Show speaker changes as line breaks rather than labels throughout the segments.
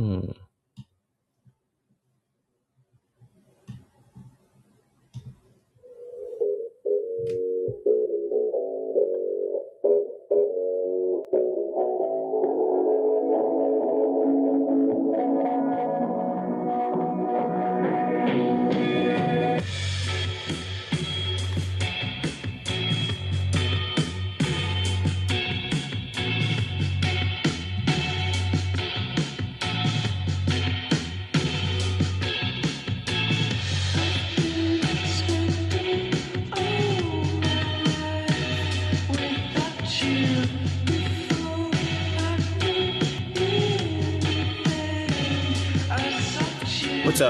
Hmm.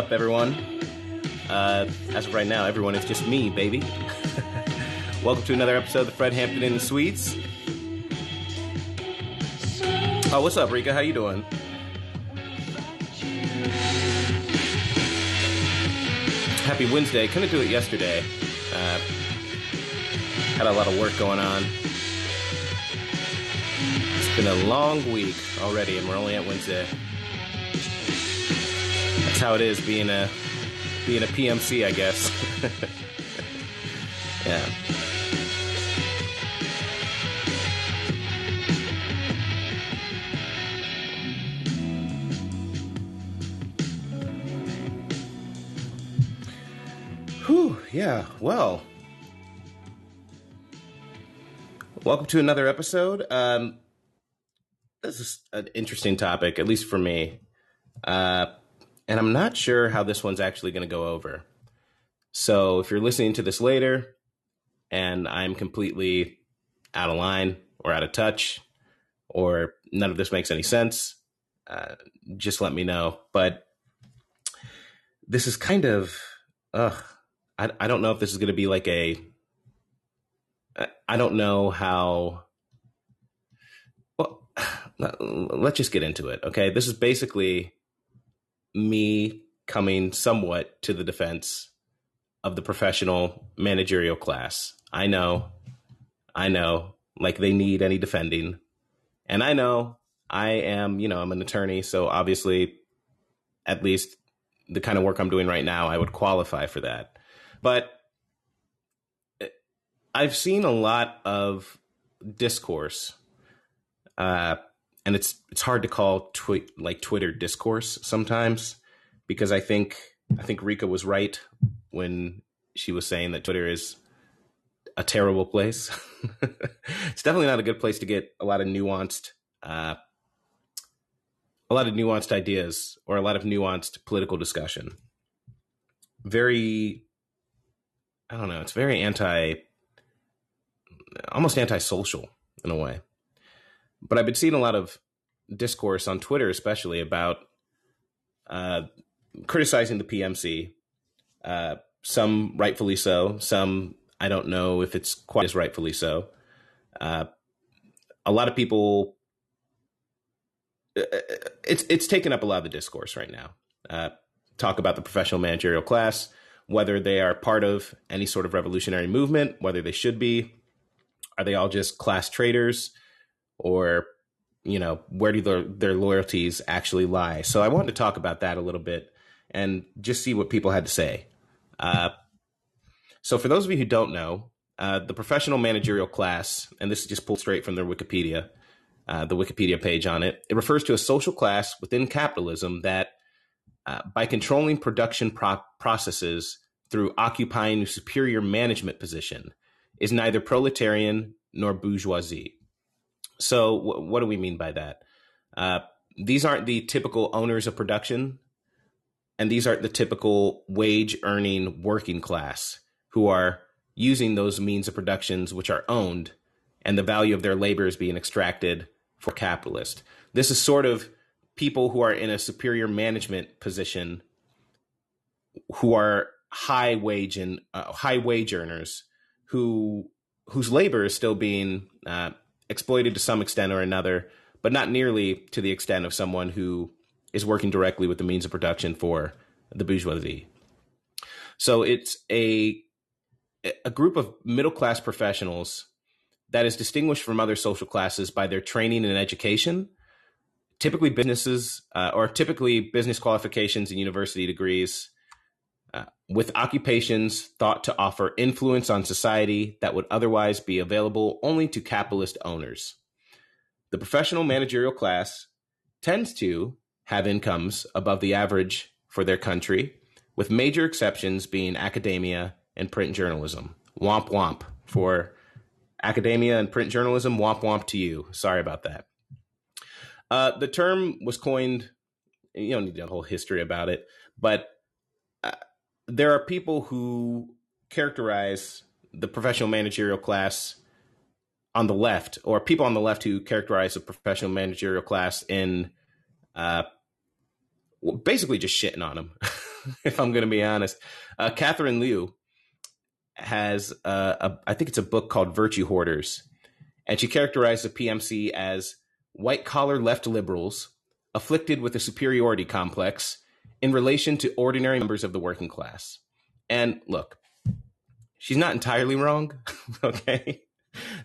Up, everyone? Uh, as of right now, everyone, it's just me, baby. Welcome to another episode of the Fred Hampton Inn the Suites. Oh, what's up, Rika? How you doing? Happy Wednesday. Couldn't do it yesterday. Uh, had a lot of work going on. It's been a long week already, and we're only at Wednesday. How it is being a being a PMC, I guess. yeah. Whew, yeah, well. Welcome to another episode. Um, this is an interesting topic, at least for me. Uh, and I'm not sure how this one's actually going to go over. So if you're listening to this later and I'm completely out of line or out of touch or none of this makes any sense, uh, just let me know. But this is kind of, ugh, I, I don't know if this is going to be like a, I don't know how, well, let's just get into it. Okay. This is basically me coming somewhat to the defense of the professional managerial class. I know, I know, like they need any defending. And I know I am, you know, I'm an attorney. So obviously, at least the kind of work I'm doing right now, I would qualify for that. But I've seen a lot of discourse, uh, and it's it's hard to call tweet like Twitter discourse sometimes because I think I think Rika was right when she was saying that Twitter is a terrible place. it's definitely not a good place to get a lot of nuanced uh, a lot of nuanced ideas or a lot of nuanced political discussion. Very I don't know, it's very anti almost antisocial in a way. But I've been seeing a lot of discourse on Twitter, especially about uh, criticizing the PMC. Uh, some rightfully so. Some I don't know if it's quite as rightfully so. Uh, a lot of people. Uh, it's it's taken up a lot of the discourse right now. Uh, talk about the professional managerial class, whether they are part of any sort of revolutionary movement, whether they should be. Are they all just class traitors? Or you know where do their, their loyalties actually lie? So i wanted to talk about that a little bit and just see what people had to say. Uh, so for those of you who don't know uh, the professional managerial class and this is just pulled straight from their wikipedia uh, the wikipedia page on it it refers to a social class within capitalism that uh, by controlling production pro- processes through occupying a superior management position is neither proletarian nor bourgeoisie so, w- what do we mean by that? Uh, these aren't the typical owners of production, and these aren't the typical wage earning working class who are using those means of productions which are owned, and the value of their labor is being extracted for capitalist. This is sort of people who are in a superior management position who are high wage and uh, high wage earners who whose labor is still being uh, exploited to some extent or another, but not nearly to the extent of someone who is working directly with the means of production for the bourgeoisie. So it's a a group of middle class professionals that is distinguished from other social classes by their training and education typically businesses uh, or typically business qualifications and university degrees uh, with occupations thought to offer influence on society that would otherwise be available only to capitalist owners. The professional managerial class tends to have incomes above the average for their country, with major exceptions being academia and print journalism. Womp womp for academia and print journalism. Womp womp to you. Sorry about that. Uh, the term was coined. You don't need a whole history about it, but there are people who characterize the professional managerial class on the left, or people on the left who characterize the professional managerial class in uh, basically just shitting on them. if I'm going to be honest, uh, Catherine Liu has uh, a, I think it's a book called Virtue Hoarders, and she characterized the PMC as white collar left liberals afflicted with a superiority complex in relation to ordinary members of the working class. And look, she's not entirely wrong. okay,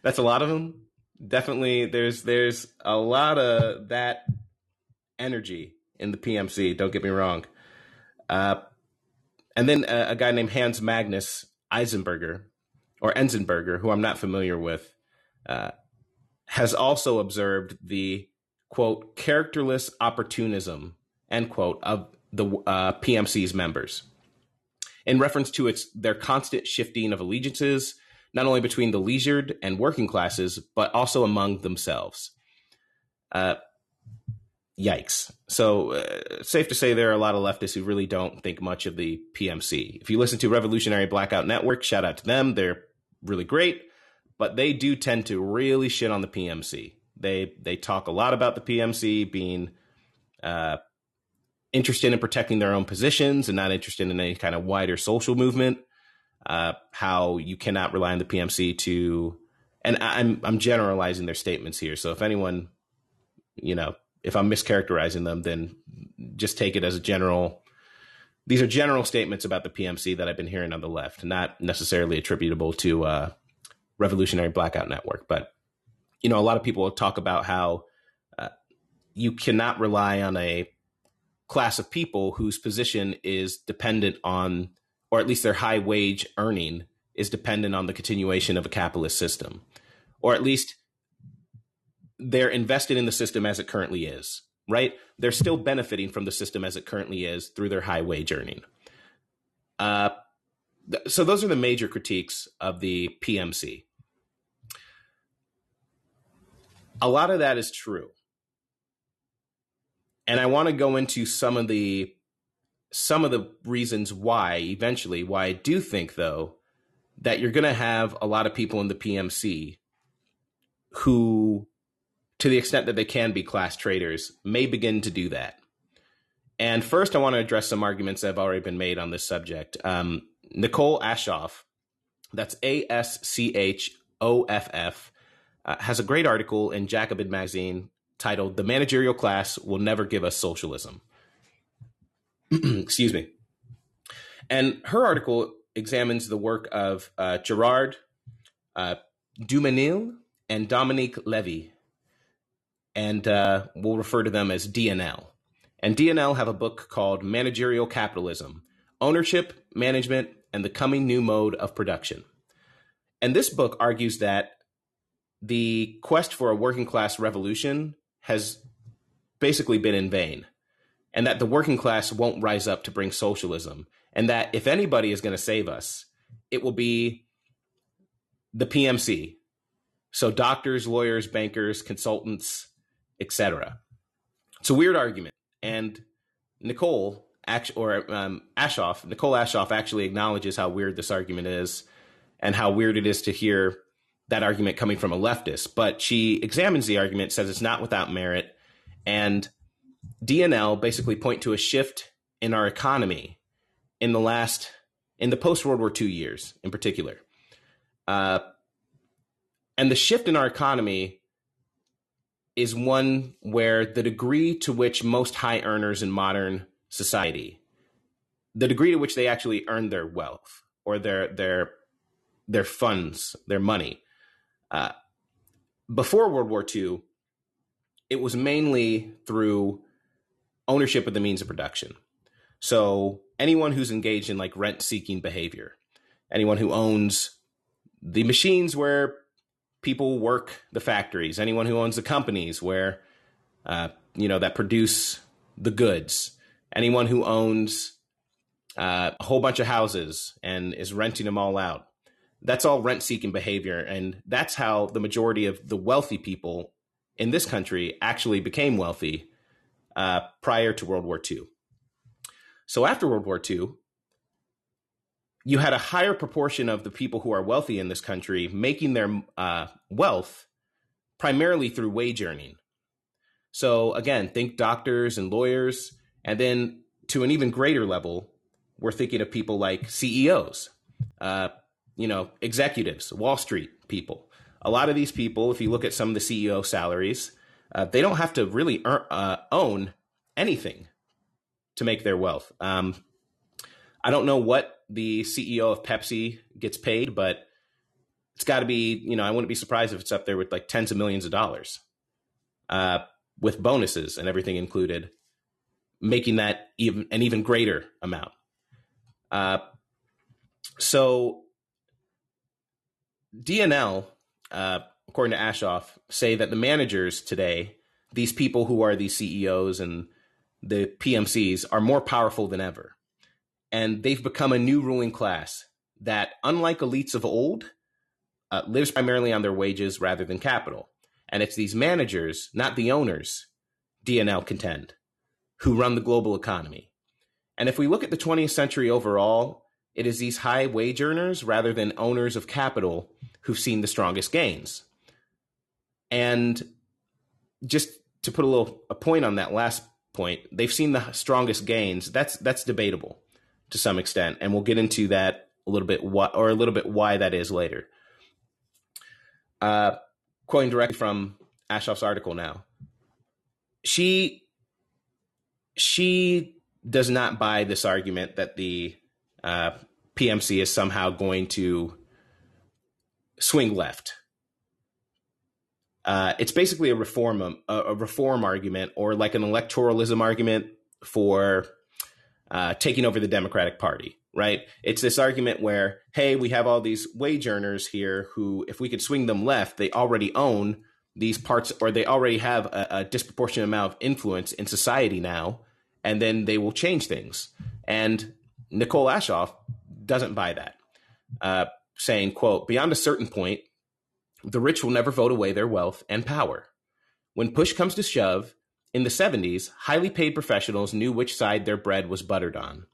that's a lot of them. Definitely, there's there's a lot of that energy in the PMC. Don't get me wrong. Uh, and then a, a guy named Hans Magnus Eisenberger or Enzenberger, who I'm not familiar with, uh, has also observed the quote characterless opportunism end quote of the uh, PMC's members in reference to its their constant shifting of allegiances not only between the leisured and working classes but also among themselves. Uh, yikes. So, uh, safe to say there are a lot of leftists who really don't think much of the PMC. If you listen to Revolutionary Blackout Network, shout out to them. They're really great, but they do tend to really shit on the PMC. They they talk a lot about the PMC being uh, interested in protecting their own positions and not interested in any kind of wider social movement. Uh, how you cannot rely on the PMC to, and I'm I'm generalizing their statements here. So if anyone, you know, if I'm mischaracterizing them, then just take it as a general. These are general statements about the PMC that I've been hearing on the left, not necessarily attributable to uh, Revolutionary Blackout Network. But you know, a lot of people talk about how uh, you cannot rely on a class of people whose position is dependent on, or at least their high wage earning is dependent on the continuation of a capitalist system, or at least they're invested in the system as it currently is, right? They're still benefiting from the system as it currently is through their high wage earning. Uh, th- so those are the major critiques of the PMC. A lot of that is true. And I want to go into some of the some of the reasons why eventually why I do think though that you're going to have a lot of people in the PMC who to the extent that they can be class traitors, may begin to do that. And first, I want to address some arguments that have already been made on this subject. Um, Nicole Aschoff, that's A S C H O F F, uh, has a great article in Jacobin magazine titled The Managerial Class Will Never Give Us Socialism. Excuse me. And her article examines the work of uh, Gerard uh, Duménil and Dominique Levy and uh, we'll refer to them as DNL. And DNL have a book called Managerial Capitalism Ownership, Management, and the Coming New Mode of Production. And this book argues that the quest for a working class revolution has basically been in vain, and that the working class won't rise up to bring socialism, and that if anybody is going to save us, it will be the PMC. So, doctors, lawyers, bankers, consultants, etc. It's a weird argument, and Nicole or um, Aschoff, Nicole Aschoff actually acknowledges how weird this argument is, and how weird it is to hear that argument coming from a leftist. But she examines the argument, says it's not without merit, and DNL basically point to a shift in our economy in the last in the post World War II years, in particular. Uh, and the shift in our economy is one where the degree to which most high earners in modern society, the degree to which they actually earn their wealth or their their their funds, their money, uh, before World War II, it was mainly through ownership of the means of production. So anyone who's engaged in like rent seeking behavior, anyone who owns the machines where people work the factories, anyone who owns the companies where, uh, you know, that produce the goods, anyone who owns uh, a whole bunch of houses and is renting them all out. That's all rent seeking behavior. And that's how the majority of the wealthy people in this country actually became wealthy uh, prior to World War II. So after World War II, you had a higher proportion of the people who are wealthy in this country making their uh, wealth primarily through wage earning. So again, think doctors and lawyers, and then to an even greater level, we're thinking of people like CEOs, uh, you know, executives, Wall Street people. A lot of these people, if you look at some of the CEO salaries, uh, they don't have to really earn, uh, own anything to make their wealth. Um, I don't know what the CEO of Pepsi gets paid, but it's got to be, you know, I wouldn't be surprised if it's up there with like tens of millions of dollars uh, with bonuses and everything included, making that even an even greater amount. Uh, so DNL, uh, according to Aschoff, say that the managers today, these people who are the CEOs and the PMCs, are more powerful than ever. And they've become a new ruling class that, unlike elites of old, uh, lives primarily on their wages rather than capital. And it's these managers, not the owners, DNL contend, who run the global economy. And if we look at the 20th century overall, it is these high wage earners rather than owners of capital who've seen the strongest gains. And just to put a little a point on that last point, they've seen the strongest gains. That's that's debatable to some extent, and we'll get into that a little bit what or a little bit why that is later. Uh, quoting directly from Aschoff's article now, she she does not buy this argument that the uh, PMC is somehow going to swing left. Uh, it's basically a reform um, a, reform argument or like an electoralism argument for uh, taking over the Democratic Party, right? It's this argument where, hey, we have all these wage earners here who, if we could swing them left, they already own these parts or they already have a, a disproportionate amount of influence in society now and then they will change things. And Nicole Aschoff doesn't buy that, uh, saying, quote, beyond a certain point, the rich will never vote away their wealth and power. When push comes to shove, in the 70s, highly paid professionals knew which side their bread was buttered on.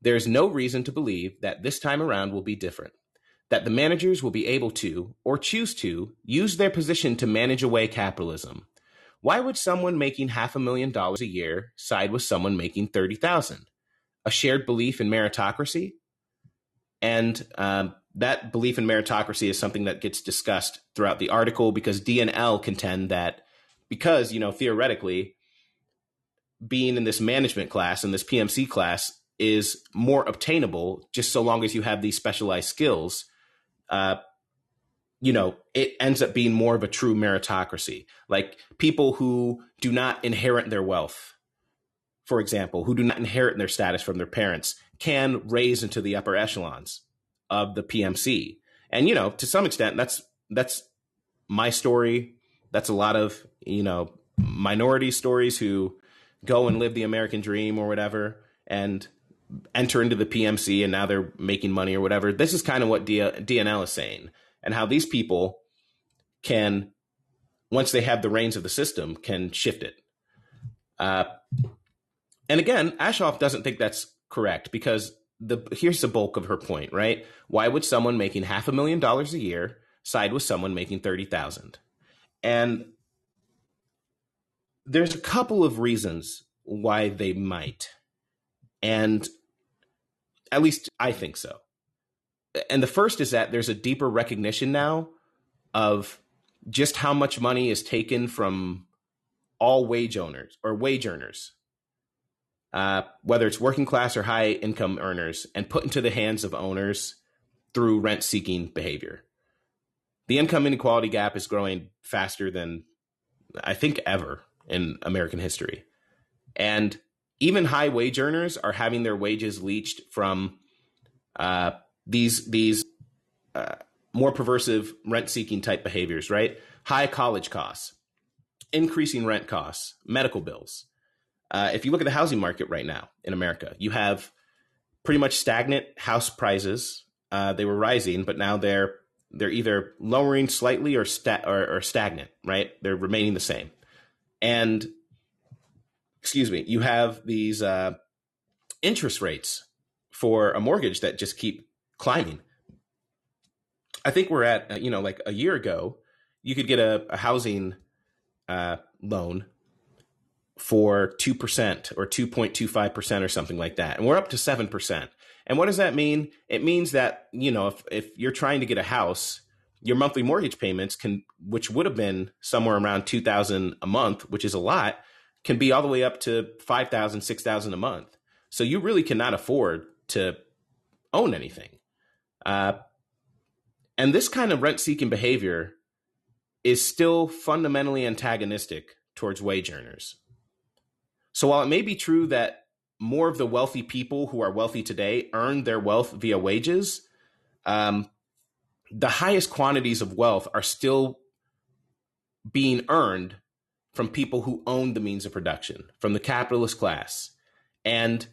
There is no reason to believe that this time around will be different, that the managers will be able to, or choose to, use their position to manage away capitalism, why would someone making half a million dollars a year side with someone making 30,000? A shared belief in meritocracy? And um, that belief in meritocracy is something that gets discussed throughout the article because DNL contend that because, you know, theoretically, being in this management class and this PMC class is more obtainable just so long as you have these specialized skills. Uh, you know, it ends up being more of a true meritocracy. Like people who do not inherit their wealth, for example, who do not inherit their status from their parents, can raise into the upper echelons of the PMC. And you know, to some extent, that's that's my story. That's a lot of you know minority stories who go and live the American dream or whatever, and enter into the PMC, and now they're making money or whatever. This is kind of what D- DNL is saying and how these people can, once they have the reins of the system, can shift it. Uh, and again, Aschoff doesn't think that's correct because the here's the bulk of her point, right? Why would someone making half a million dollars a year side with someone making thirty thousand? And there's a couple of reasons why they might, and at least I think so and the first is that there's a deeper recognition now of just how much money is taken from all wage owners or wage earners, uh, whether it's working class or high income earners, and put into the hands of owners through rent seeking behavior. The income inequality gap is growing faster than I think, ever in American history. And even high wage earners are having their wages leached from uh, these these uh, more perversive rent seeking type behaviors, right? High college costs, increasing rent costs, medical bills. Uh, if you look at the housing market right now in America, you have pretty much stagnant house prices. Uh, they were rising, but now they're they're either lowering slightly or, sta- or, or stagnant, right? They're remaining the same. And excuse me, you have these uh, interest rates for a mortgage that just keep climbing. I think we're at, uh, you know, like a year ago, you could get a, a housing uh, loan for 2% or 2.25% or something like that. And we're up to 7%. And what does that mean? It means that, you know, if, if you're trying to get a house, your monthly mortgage payments can, which would have been somewhere around 2000 a month, which is a lot, can be all the way up to 5000, 6000 a month. So you really cannot afford to own anything. Uh, and this kind of rent seeking behavior is still fundamentally antagonistic towards wage earners. So while it may be true that more of the wealthy people who are wealthy today earn their wealth via wages, um, the highest quantities of wealth are still being earned from people who own the means of production, from the capitalist class. And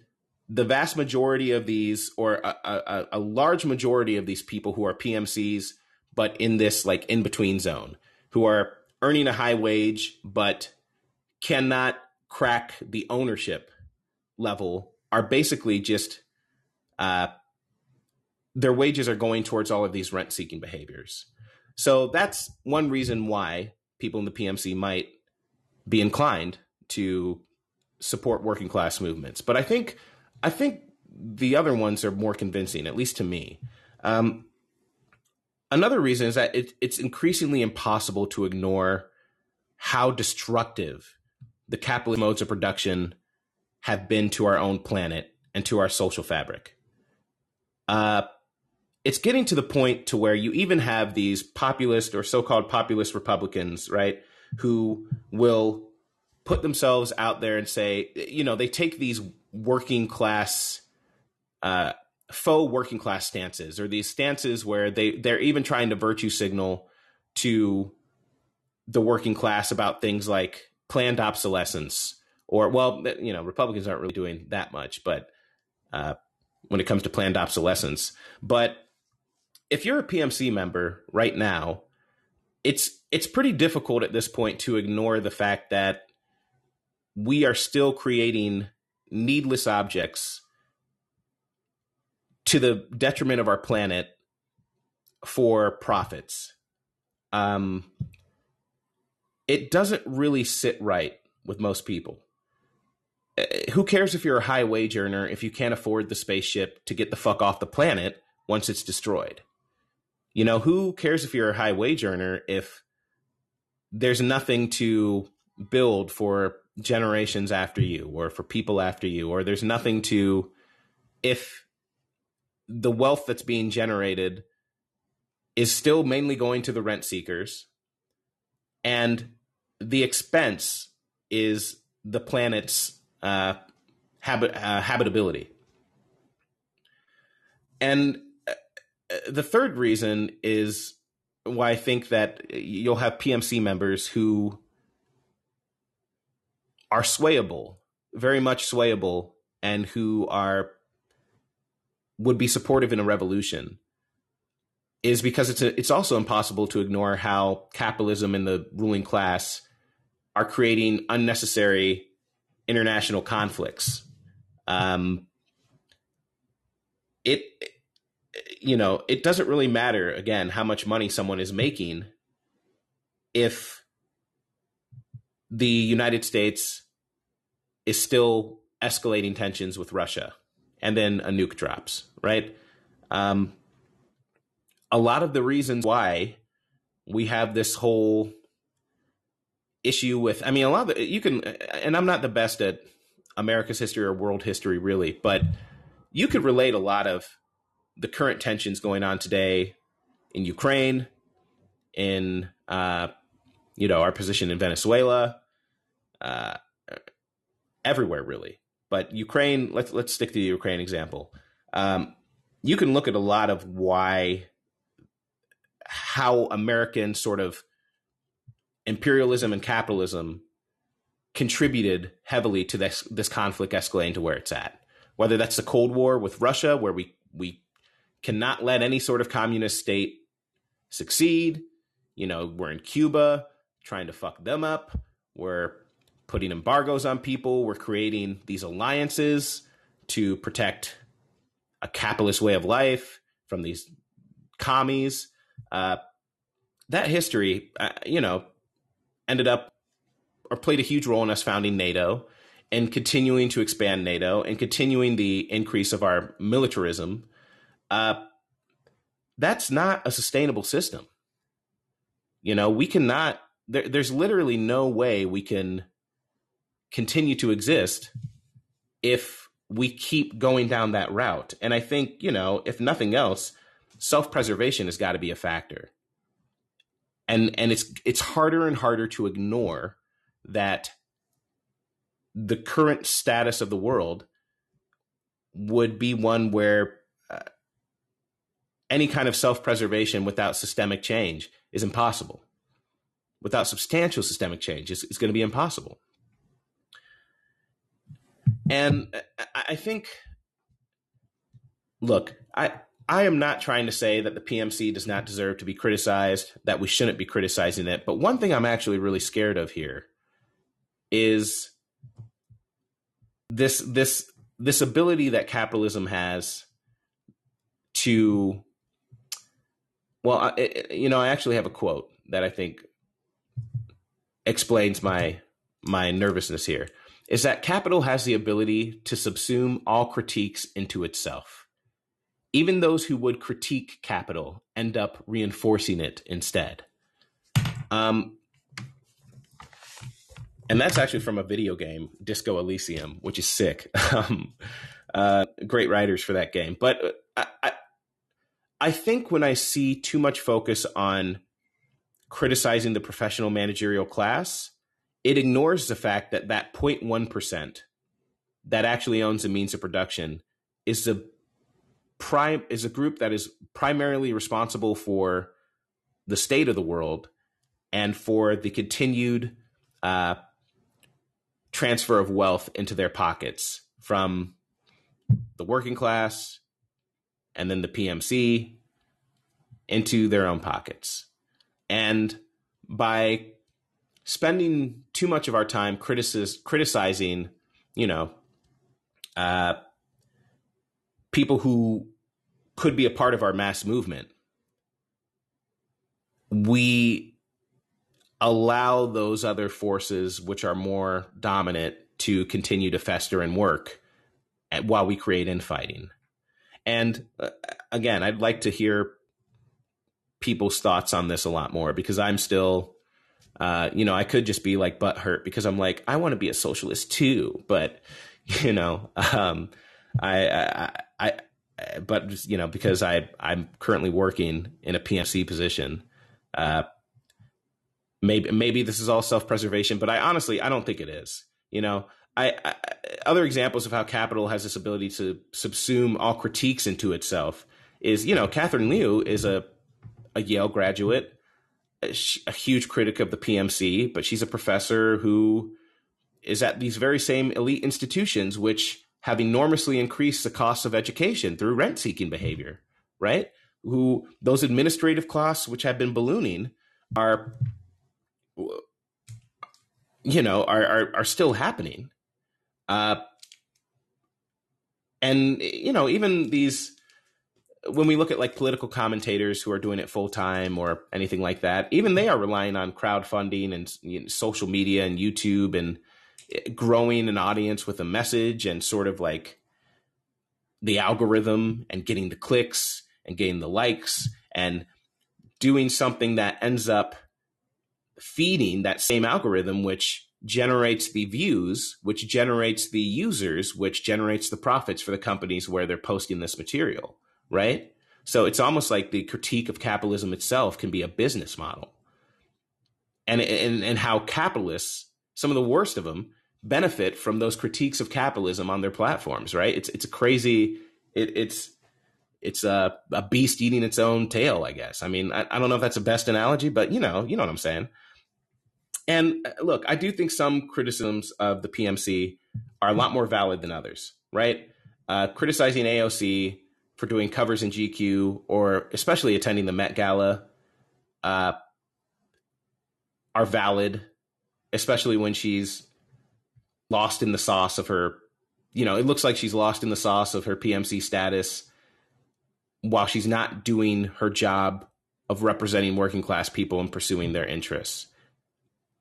the vast majority of these, or a, a, a, large majority of these people who are PMCs, but in this like in between zone, who are earning a high wage, but cannot crack the ownership level, are basically just uh, their wages are going towards all of these rent seeking behaviors. So that's one reason why people in the PMC might be inclined to support working class movements. But I think I think the other ones are more convincing, at least to me. Um, another reason is that it, it's increasingly impossible to ignore how destructive the capitalist modes of production have been to our own planet and to our social fabric. Uh, it's getting to the point to where you even have these populist or so-called populist Republicans, right, who will put themselves out there and say, you know, they take these working class, uh, faux working class stances or these stances where they they're even trying to virtue signal to the working class about things like planned obsolescence or well you know republicans aren't really doing that much but uh, when it comes to planned obsolescence but if you're a pmc member right now it's it's pretty difficult at this point to ignore the fact that we are still creating needless objects to the detriment of our planet for profits. Um, it doesn't really sit right with most people. Uh, who cares if you're a high wage earner if you can't afford the spaceship to get the fuck off the planet once it's destroyed? You know, who cares if you're a high wage earner if there's nothing to build for generations after you or for people after you or there's nothing to if the wealth that's being generated is still mainly going to the rent seekers and the expense is the planet's uh, habit uh, habitability. And uh, the third reason is why I think that you'll have PMC members who are swayable, very much swayable, and who are would be supportive in a revolution is because it's a, it's also impossible to ignore how capitalism and the ruling class are creating unnecessary international conflicts. Um, it you know it doesn't really matter again how much money someone is making if the United States is still escalating tensions with Russia, and then a nuke drops, right? Um, a lot of the reasons why we have this whole issue with, I mean, a lot of the, you can, and I'm not the best at America's history or world history really, but you could relate a lot of the current tensions going on today in Ukraine, in uh, you know, our position in Venezuela, uh, everywhere really. But Ukraine, let's let's stick to the Ukraine example. Um, you can look at a lot of why, how American sort of imperialism and capitalism contributed heavily to this this conflict escalating to where it's at. Whether that's the Cold War with Russia, where we we cannot let any sort of communist state succeed. You know, we're in Cuba trying to fuck them up. We're putting embargoes on people. We're creating these alliances to protect a capitalist way of life from these commies. Uh, that history, uh, you know, ended up or played a huge role in us founding NATO and continuing to expand NATO and continuing the increase of our militarism. Uh, that's not a sustainable system. You know, we cannot, there, there's literally no way we can continue to exist if we keep going down that route. And I think, you know, if nothing else, self-preservation has got to be a factor. And and it's it's harder and harder to ignore that the current status of the world would be one where uh, any kind of self-preservation without systemic change is impossible. Without substantial systemic change, is, it's going to be impossible. And I think, look, I I am not trying to say that the PMC does not deserve to be criticized, that we shouldn't be criticizing it. But one thing I'm actually really scared of here is this this this ability that capitalism has to well it, you know i actually have a quote that i think explains my my nervousness here is that capital has the ability to subsume all critiques into itself. Even those who would critique capital end up reinforcing it instead. Um, and that's actually from a video game, Disco Elysium, which is sick. um, uh, great writers for that game. But uh, I, I, I think when I see too much focus on criticizing the professional managerial class, it ignores the fact that that 0.1% that actually owns the means of production is a prime is a group that is primarily responsible for the state of the world and for the continued uh, transfer of wealth into their pockets from the working class and then the PMC into their own pockets. And by spending too much of our time criticis- criticizing, you know, uh, people who could be a part of our mass movement, we allow those other forces which are more dominant to continue to fester and work while we create infighting. And uh, again, I'd like to hear people's thoughts on this a lot more because I'm still uh, you know, I could just be like butt hurt because I'm like, I want to be a socialist too, but you know, um, I, I, But you know, because I, I'm currently working in a PMC position, uh, maybe, maybe this is all self preservation, but I honestly, I don't think it is. You know, I, I, other examples of how capital has this ability to subsume all critiques into itself is, you know, Catherine Liu is a, a Yale graduate a huge critic of the PMC, but she's a professor who is at these very same elite institutions, which have enormously increased the cost of education through rent seeking behavior, right? Who those administrative costs, which have been ballooning, are, you know, are, are, are still happening. Uh, and, you know, even these, when we look at like political commentators who are doing it full time or anything like that, even they are relying on crowdfunding and you know, social media and YouTube and growing an audience with a message and sort of like the algorithm and getting the clicks and getting the likes and doing something that ends up feeding that same algorithm, which generates the views, which generates the users, which generates the profits for the companies where they're posting this material right? So it's almost like the critique of capitalism itself can be a business model. and and and how capitalists, some of the worst of them, benefit from those critiques of capitalism on their platforms. Right? It's it's a crazy. It, it's it's a, a beast eating its own tail. I guess. I mean, I, I don't know if that's the best analogy, but you know, you know what I'm saying. And uh, look, I do think some criticisms of the PMC are a lot more valid than others. Right? Uh, criticizing AOC for doing covers in GQ or especially attending the Met Gala uh, are valid, especially when she's lost in the sauce of her. You know, it looks like she's lost in the sauce of her PMC status while she's not doing her job of representing working class people and pursuing their interests.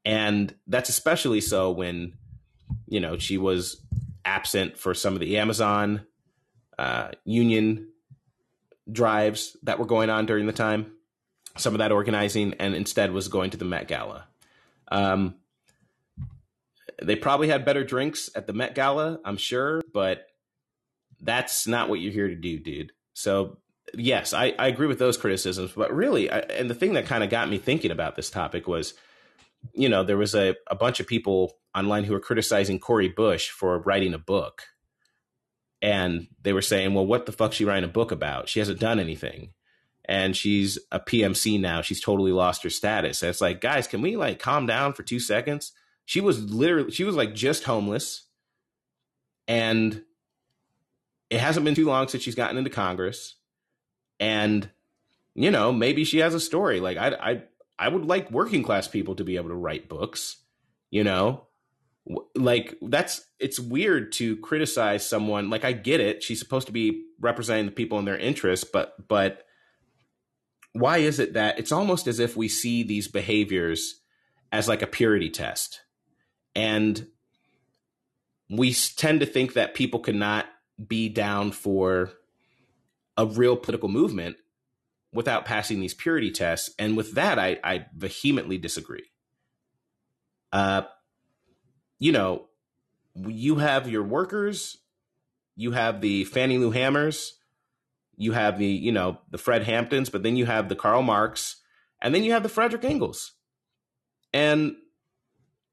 And that's especially so when, you know, she was absent for some of the Amazon uh, union drives that were going on during the time, some of that organizing, and instead was going to the Met Gala. Um, they probably had better drinks at the Met Gala, I'm sure, but that's not what you're here to do, dude. So, yes, I, I agree with those criticisms, but really, I, and the thing that kind of got me thinking about this topic was, you know, there was a, a bunch of people online who were criticizing Cori Bush for writing a book and they were saying, well, what the fuck she writing a book about? She hasn't done anything. And she's a PMC now. She's totally lost her status. And it's like, guys, can we like calm down for two seconds? She was literally, she was like just homeless. And it hasn't been too long since she's gotten into Congress. And, you know, maybe she has a story. Like, I, I, I would like working class people to be able to write books, you know? like that's it's weird to criticize someone like i get it she's supposed to be representing the people in their interests but but why is it that it's almost as if we see these behaviors as like a purity test and we tend to think that people cannot be down for a real political movement without passing these purity tests and with that i, I vehemently disagree uh, you know, you have your workers, you have the Fannie Lou Hammers, you have the, you know, the Fred Hamptons, but then you have the Karl Marx, and then you have the Frederick Engels. And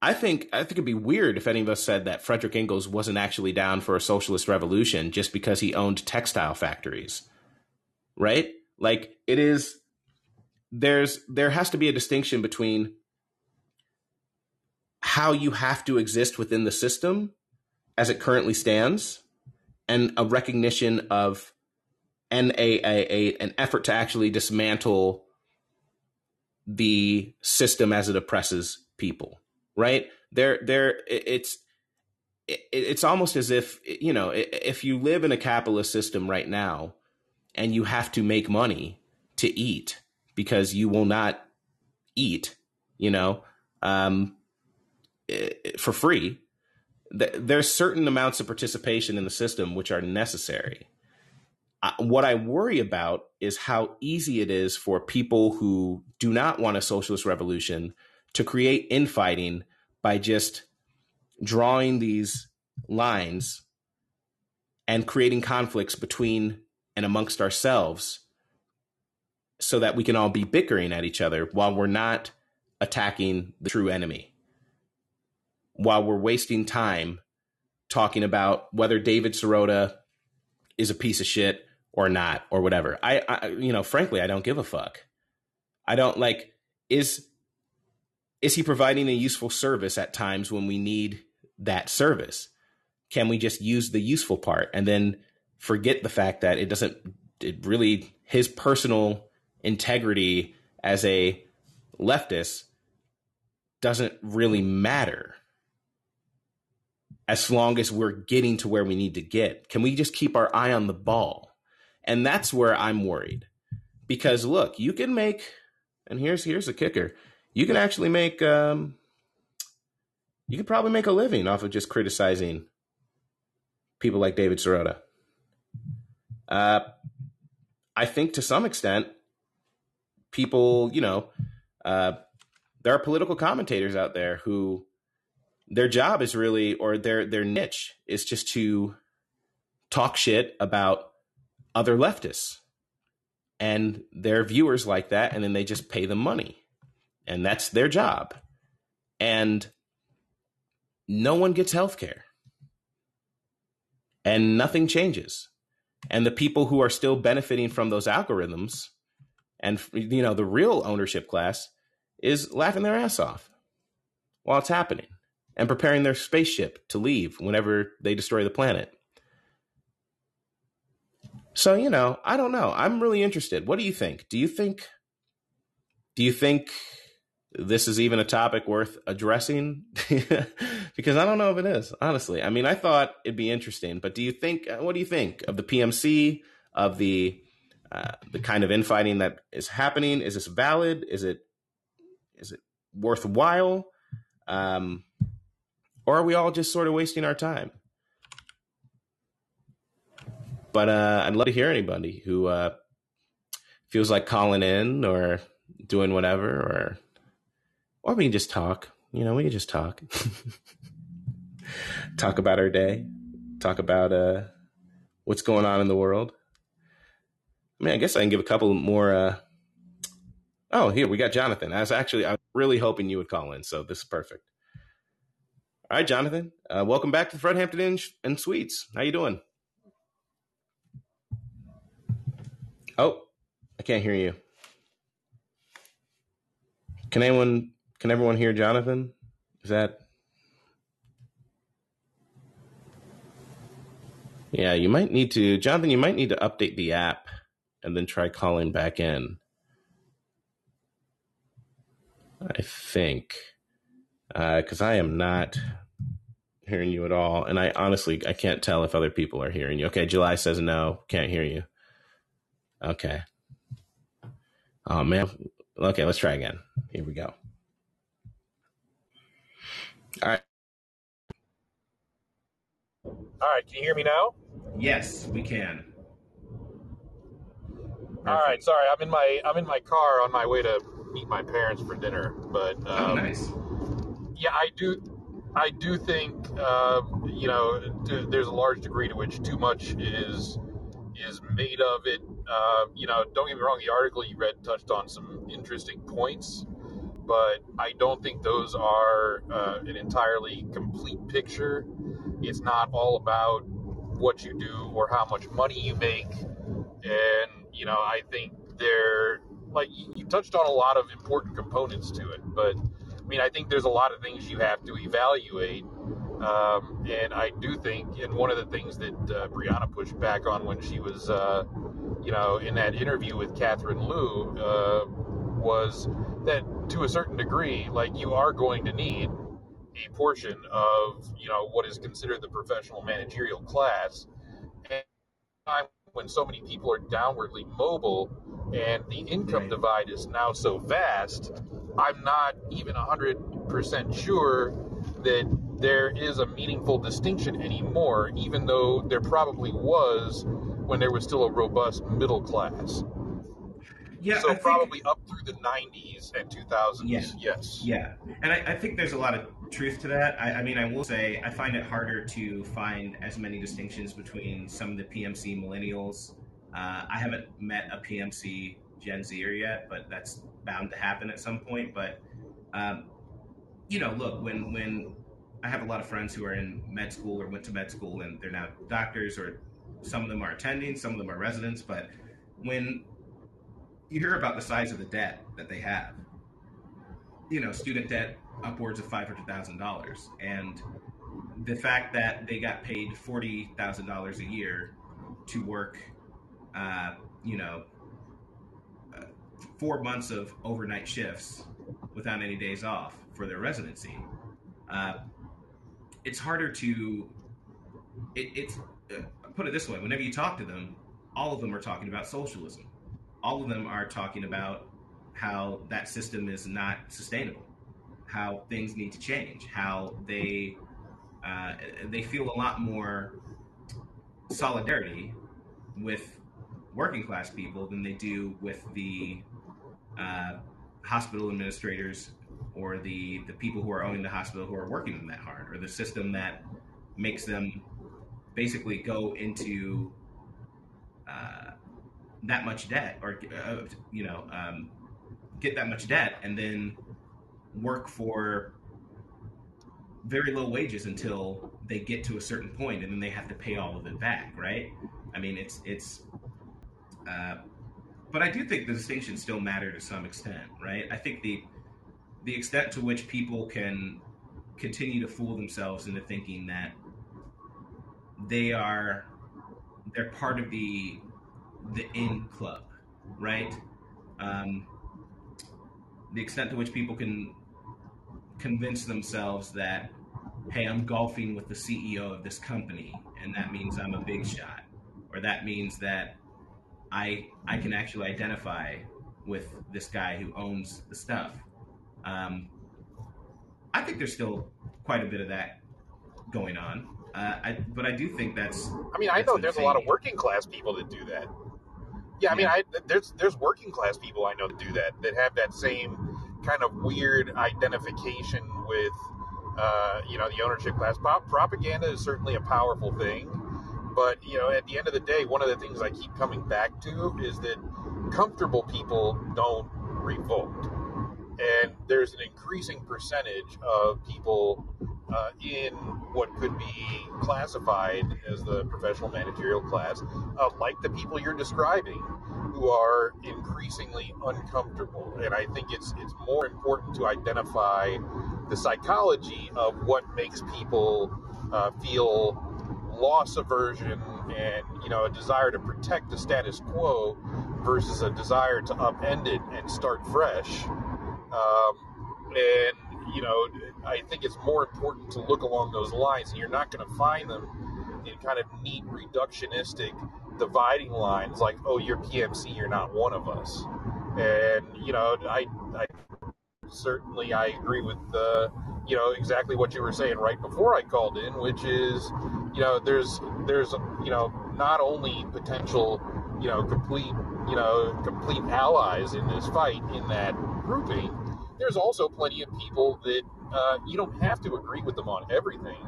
I think I think it'd be weird if any of us said that Frederick Engels wasn't actually down for a socialist revolution just because he owned textile factories. Right? Like it is there's there has to be a distinction between how you have to exist within the system as it currently stands and a recognition of an a, a, a, an effort to actually dismantle the system as it oppresses people right there there it's it's almost as if you know if you live in a capitalist system right now and you have to make money to eat because you will not eat you know um, for free, there's certain amounts of participation in the system which are necessary. what I worry about is how easy it is for people who do not want a socialist revolution to create infighting by just drawing these lines and creating conflicts between and amongst ourselves so that we can all be bickering at each other while we're not attacking the true enemy while we're wasting time talking about whether David Sirota is a piece of shit or not or whatever. I, I you know, frankly, I don't give a fuck. I don't like is is he providing a useful service at times when we need that service? Can we just use the useful part and then forget the fact that it doesn't it really his personal integrity as a leftist doesn't really matter as long as we're getting to where we need to get? Can we just keep our eye on the ball? And that's where I'm worried. Because look, you can make and here's here's the kicker. You can actually make um you could probably make a living off of just criticizing people like David Sirota. Uh I think to some extent people, you know, uh there are political commentators out there who their job is really or their their niche is just to talk shit about other leftists and their viewers like that and then they just pay them money and that's their job and no one gets health care and nothing changes. And the people who are still benefiting from those algorithms and you know the real ownership class is laughing their ass off while it's happening and preparing their spaceship to leave whenever they destroy the planet. So, you know, I don't know. I'm really interested. What do you think? Do you think do you think this is even a topic worth addressing? because I don't know if it is, honestly. I mean, I thought it'd be interesting, but do you think, what do you think of the PMC, of the, uh, the kind of infighting that is happening? Is this valid? Is it, is it worthwhile? Um, or are we all just sort of wasting our time? But uh, I'd love to hear anybody who uh, feels like calling in or doing whatever, or or we can just talk. You know, we can just talk. talk about our day. Talk about uh, what's going on in the world. I mean, I guess I can give a couple more. Uh... Oh, here we got Jonathan. I was actually I was really hoping you would call in, so this is perfect. All right, Jonathan. Uh, welcome back to the Fred Hampton Inn and Suites. How you doing? Oh, I can't hear you. Can anyone? Can everyone hear Jonathan? Is that? Yeah, you might need to, Jonathan. You might need to update the app and then try calling back in. I think because uh, I am not hearing you at all, and I honestly I can't tell if other people are hearing you. Okay, July says no, can't hear you. Okay. Oh man. Okay, let's try again. Here we go. All right.
All right, can you hear me now?
Yes, we can.
Perfect. All right, sorry, I'm in my I'm in my car on my way to meet my parents for dinner, but
oh, um, oh, nice.
Yeah, I do. I do think uh, you know there's a large degree to which too much is is made of it. Uh, you know, don't get me wrong. The article you read touched on some interesting points, but I don't think those are uh, an entirely complete picture. It's not all about what you do or how much money you make, and you know, I think they're like you touched on a lot of important components to it, but I mean, I think there's a lot of things you have to evaluate um, and I do think, and one of the things that uh, Briahna pushed back on when she was, uh, you know, in that interview with Catherine Liu, uh, was that to a certain degree, like you are going to need a portion of, you know, what is considered the professional managerial class. And time when so many people are downwardly mobile and the income right. divide is now so vast, I'm not even 100% sure that there is a meaningful distinction anymore, even though there probably was when there was still a robust middle class.
Yeah,
so I probably think, up through the '90s and 2000s. Yeah, yes.
Yeah, and I, I, think there's a lot of truth to that. I, I, mean, I will say I find it harder to find as many distinctions between some of the PMC millennials. Uh, I haven't met a PMC Gen Zer yet, but that's bound to happen at some point. But um, you know, look when when I have a lot of friends who are in med school or went to med school and they're now doctors or some of them are attending, some of them are residents. But when you hear about the size of the debt that they have, you know, student debt upwards of five hundred thousand dollars, and the fact that they got paid forty thousand dollars a year to work, uh, you know, four months of overnight shifts without any days off for their residency. Uh, it's harder to it, it's uh, put it this way whenever you talk to them all of them are talking about socialism all of them are talking about how that system is not sustainable how things need to change how they uh, they feel a lot more solidarity with working class people than they do with the uh, hospital administrators or the the people who are owning the hospital who are working them that hard, or the system that makes them basically go into uh, that much debt, or uh, you know, um, get that much debt, and then work for very low wages until they get to a certain point, and then they have to pay all of it back, right? I mean, it's it's. Uh, but I do think the distinctions still matter to some extent, right? I think the the extent to which people can continue to fool themselves into thinking that they are they're part of the the in club, right? Um, the extent to which people can convince themselves that, hey, I'm golfing with the CEO of this company, and that means I'm a big shot, or that means that I I can actually identify with this guy who owns the stuff. Um, I think there's still quite a bit of that going on. Uh, I, but I do think that's.
I mean, I know there's a lot of working class people that do that. Yeah, I mean, I there's there's working class people I know that do that that have that same kind of weird identification with, uh, you know, the ownership class. Propaganda is certainly a powerful thing, but you know, at the end of the day, one of the things I keep coming back to is that comfortable people don't revolt, and there's an increasing percentage of people uh, in what could be classified as the professional managerial class, uh, like the people you're describing, who are increasingly uncomfortable. And I think it's it's more important to identify the psychology of what makes people uh, feel loss aversion and you know a desire to protect the status quo versus a desire to upend it and start fresh. Um, and you know, I think it's more important to look along those lines, and you're not going to find them in kind of neat reductionistic dividing lines like, "Oh, you're PMC, you're not one of us." And you know, I, I certainly I agree with uh, you know exactly what you were saying right before I called in, which is, you know, there's there's you know not only potential you know complete you know complete allies in this fight in that grouping there's also plenty of people that uh, you don't have to agree with them on everything.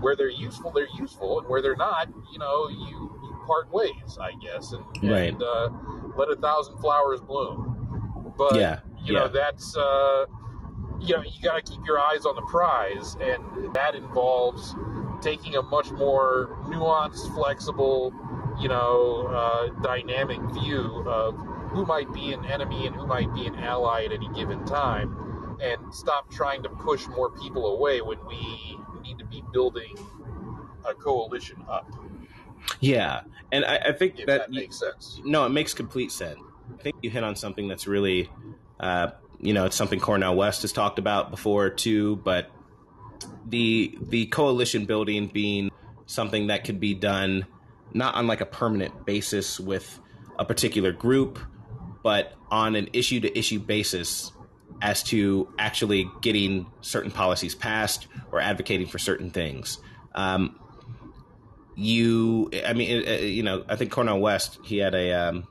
Where they're useful, they're useful, and where they're not, you know, you, you part ways, I guess, and, right. and uh, let a thousand flowers bloom. But yeah, you yeah. know, that's uh, you know, you got to keep your eyes on the prize, and that involves taking a much more nuanced, flexible, you know, uh, dynamic view of who might be an enemy and who might be an ally at any given time, and stop trying to push more people away when we need to be building a coalition up.
Yeah, and I, I think
that,
that,
makes sense.
No, it makes complete sense. I think you hit on something that's really, uh, you know, it's something Cornel West has talked about before too. But the the coalition building being something that could be done not on like a permanent basis with a particular group but on an issue to issue basis as to actually getting certain policies passed or advocating for certain things. Um, you, I mean, uh, you know, I think Cornel West, he had a um,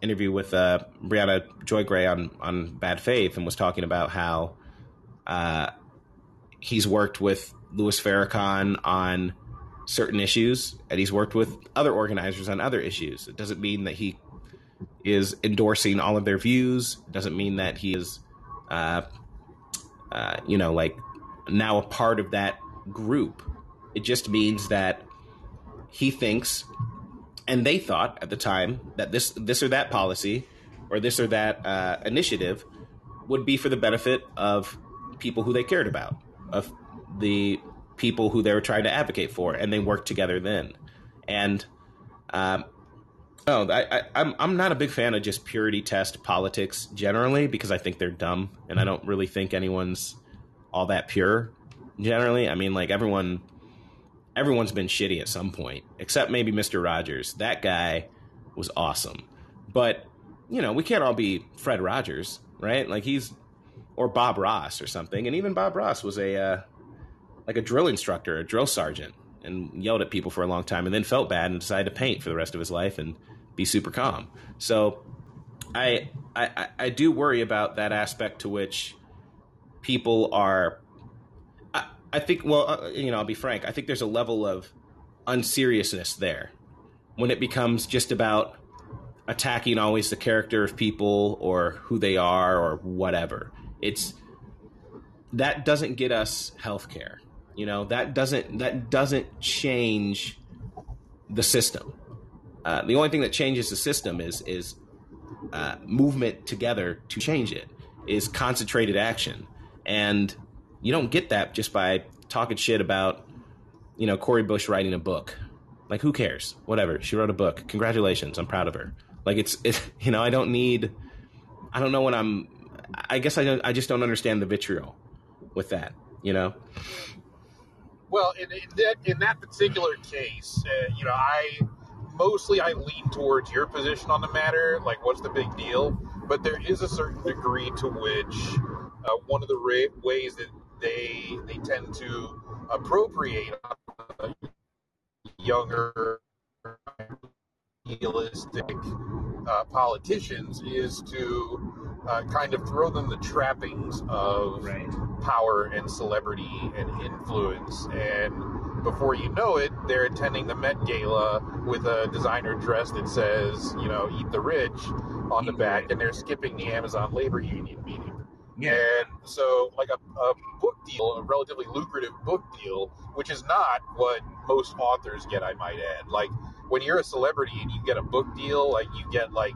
interview with uh, Briahna Joy Gray on on Bad Faith and was talking about how uh, he's worked with Louis Farrakhan on certain issues and he's worked with other organizers on other issues. It doesn't mean that he is endorsing all of their views. Doesn't mean that he is, uh, uh, you know, like now a part of that group. It just means that he thinks, and they thought at the time that this this or that policy or this or that uh, initiative would be for the benefit of people who they cared about, of the people who they were trying to advocate for, and they worked together then. And um, no, I, I, I'm I'm not a big fan of just purity test politics generally because I think they're dumb and I don't really think anyone's all that pure. Generally, I mean, like everyone, everyone's been shitty at some point, except maybe Mister Rogers. That guy was awesome, but you know we can't all be Fred Rogers, right? Like he's or Bob Ross or something, and even Bob Ross was a uh, like a drill instructor, a drill sergeant, and yelled at people for a long time, and then felt bad and decided to paint for the rest of his life and be super calm. So I, I I do worry about that aspect to which people are. I, I think well, uh, you know, I'll be frank. I think there's a level of unseriousness there when it becomes just about attacking always the character of people or who they are or whatever. It's that doesn't get us health care. You know that doesn't that doesn't change the system. Uh, the only thing that changes the system is is uh, movement together to change it. Is concentrated action, and you don't get that just by talking shit about you know Cori Bush writing a book. Like who cares? Whatever. She wrote a book. Congratulations. I'm proud of her. Like it's it, you know I don't need. I don't know when I'm. I guess I don't, I just don't understand the vitriol with that. You know.
Well, in, in that in that particular case, uh, you know, I mostly I lean towards your position on the matter. Like, what's the big deal? But there is a certain degree to which uh, one of the ra- ways that they they tend to appropriate younger idealistic uh, politicians is to uh, kind of throw them the trappings of
Right.
power and celebrity and influence. And before you know it, they're attending the Met Gala with a designer dress that says, you know, eat the rich on the
Eat the
back, and they're skipping the Amazon labor union meeting.
Yeah.
And so, like a, a book deal, a relatively lucrative book deal, which is not what most authors get, I might add. Like, when you're a celebrity and you get a book deal, like, you get like